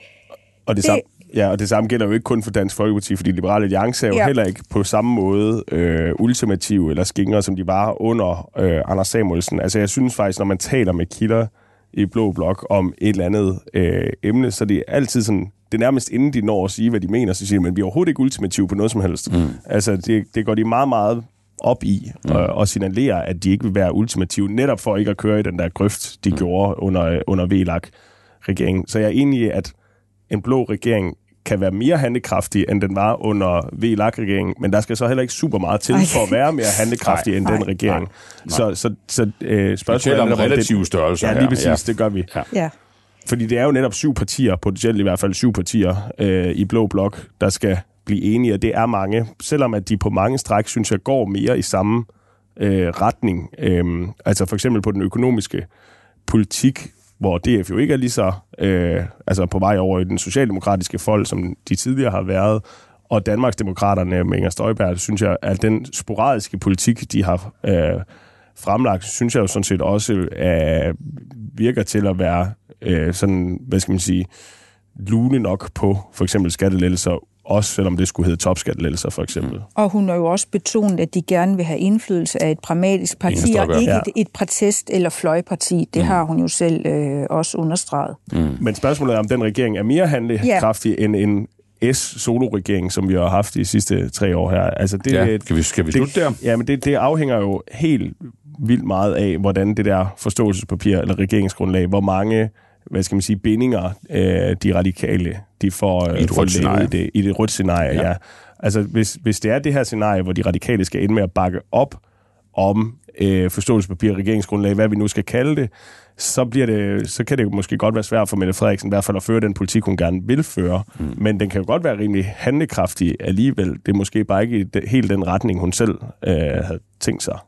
Og det, det samme, Ja, og det samme gælder jo ikke kun for Dansk Folkeparti, fordi Liberale Alliance er jo ja. heller ikke på samme måde øh, ultimative eller skingre, som de var under øh, Anders Samuelsen. Altså jeg synes faktisk, når man taler med kilder i Blå Blok om et eller andet øh, emne, så det er altid sådan, det er nærmest inden de når at sige, hvad de mener, så siger de, men vi er overhovedet ikke ultimative på noget som helst. Mm. Altså, det, det går de meget, meget op i mm. og, og signalere, at de ikke vil være ultimative, netop for ikke at køre i den der grøft, de mm. gjorde under, under VLAG-regeringen. Så jeg er enig i, at en blå regering kan være mere handlekraftig, end den var under VLAG-regeringen, men der skal så heller ikke super meget til Ej. for at være mere handlekraftig nej, end nej, den regering. Nej, nej. Så, så, så øh, spørgsmålet er... om relative størrelser Ja, lige præcis, ja. det gør vi. Ja. ja. Fordi det er jo netop syv partier, potentielt i hvert fald syv partier øh, i Blå Blok, der skal blive enige, og det er mange. Selvom at de på mange stræk, synes jeg, går mere i samme øh, retning. Øh, altså for eksempel på den økonomiske politik, hvor DF jo ikke er lige så øh, altså på vej over i den socialdemokratiske fold, som de tidligere har været, og Danmarksdemokraterne med Inger Støjberg, synes jeg, at den sporadiske politik, de har øh, fremlagt, synes jeg jo sådan set også øh, virker til at være øh, sådan, hvad skal man sige, lune nok på for eksempel skattelettelser også selvom det skulle hedde topskattelettelser for eksempel. Mm. Og hun har jo også betonet, at de gerne vil have indflydelse af et pragmatisk parti, og ikke ja. et, et protest- eller fløjparti. Det mm. har hun jo selv øh, også understreget. Mm. Men spørgsmålet er, om den regering er mere handlekraftig ja. end en S-solo-regering, som vi har haft de sidste tre år her. Altså det, ja, kan vi, skal vi slutte der? Ja, men det, det afhænger jo helt vildt meget af, hvordan det der forståelsespapir eller regeringsgrundlag, hvor mange hvad skal man sige, bindinger, øh, de radikale, de får, øh, I får lavet det, i det rødt scenarie. Ja. ja. Altså, hvis, hvis det er det her scenarie, hvor de radikale skal ende med at bakke op om øh, forståelsespapir regeringsgrundlag, hvad vi nu skal kalde det, så, bliver det, så kan det måske godt være svært for Mette Frederiksen i hvert fald at føre den politik, hun gerne vil føre. Mm. Men den kan jo godt være rimelig handlekraftig alligevel. Det er måske bare ikke helt den retning, hun selv øh, havde tænkt sig.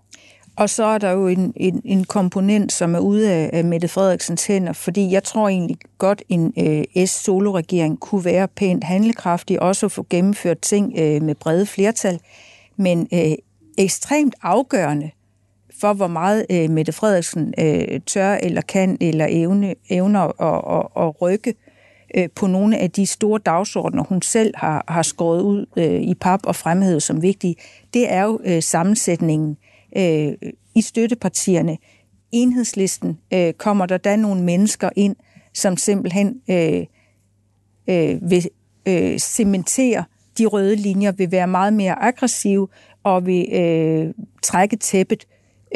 Og så er der jo en, en, en komponent, som er ude af, af Mette Frederiksens hænder, fordi jeg tror egentlig godt, en øh, S-solo-regering kunne være pænt handlekraftig, også få gennemført ting øh, med brede flertal, men øh, ekstremt afgørende for, hvor meget øh, Mette Frederiksen øh, tør eller kan eller evne, evner at, at, at rykke øh, på nogle af de store dagsordner, hun selv har, har skåret ud øh, i pap og fremhævet som vigtige, det er jo øh, sammensætningen øh, i støttepartierne. Enhedslisten øh, kommer der da nogle mennesker ind, som simpelthen øh, øh, vil øh, cementere de røde linjer, vil være meget mere aggressive og vil øh, trække tæppet,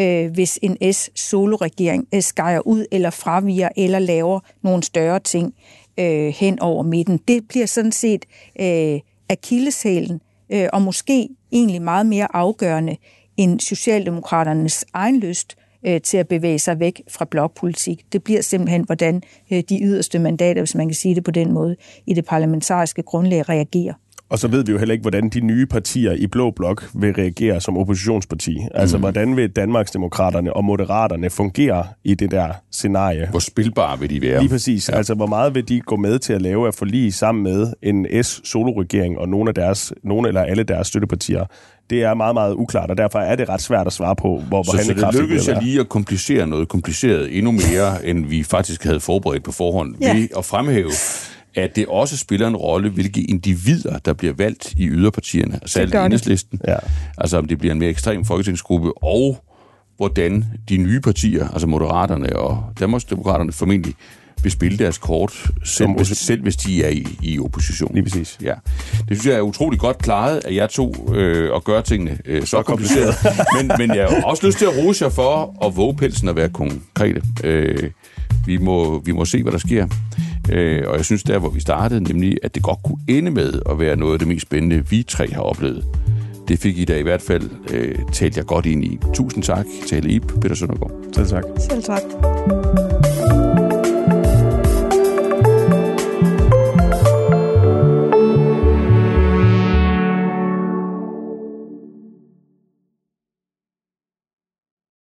øh, hvis en S-solo-regering øh, skærer ud eller fraviger eller laver nogle større ting øh, hen over midten. Det bliver sådan set øh, akilleshælen, øh, og måske egentlig meget mere afgørende end Socialdemokraternes egen lyst øh, til at bevæge sig væk fra blokpolitik. Det bliver simpelthen, hvordan øh, de yderste mandater, hvis man kan sige det på den måde, i det parlamentariske grundlag reagerer. Og så ved vi jo heller ikke, hvordan de nye partier i Blå Blok vil reagere som oppositionsparti. Altså, mm. hvordan vil Danmarksdemokraterne og Moderaterne fungere i det der scenarie? Hvor spilbare vil de være? Lige præcis. Ja. Altså, hvor meget vil de gå med til at lave at forlige sammen med en S-solo-regering og nogle af deres, nogle eller alle deres støttepartier? det er meget, meget uklart, og derfor er det ret svært at svare på, hvor, hvor så, så det lykkedes jeg lige at komplicere noget kompliceret endnu mere, end vi faktisk havde forberedt på forhånd, ja. ved at fremhæve, at det også spiller en rolle, hvilke individer, der bliver valgt i yderpartierne, særligt i enhedslisten. Ja. Altså om det bliver en mere ekstrem folketingsgruppe, og hvordan de nye partier, altså Moderaterne og Danmarksdemokraterne formentlig vil spille deres kort, selv, hvis, selv hvis de er i, i opposition. Lige præcis. Ja. Det synes jeg er utrolig godt klaret, at jeg to øh, og gør tingene øh, så kompliceret. men, men jeg har også lyst til at rose jer for at våge pelsen at være konkrete. Øh, vi, må, vi må se, hvad der sker. Øh, og jeg synes, der hvor vi startede, nemlig at det godt kunne ende med at være noget af det mest spændende, vi tre har oplevet. Det fik I da i hvert fald øh, talt jer godt ind i. Tusind tak til Ip Peter Søndergaard. Selv tak. Selv tak.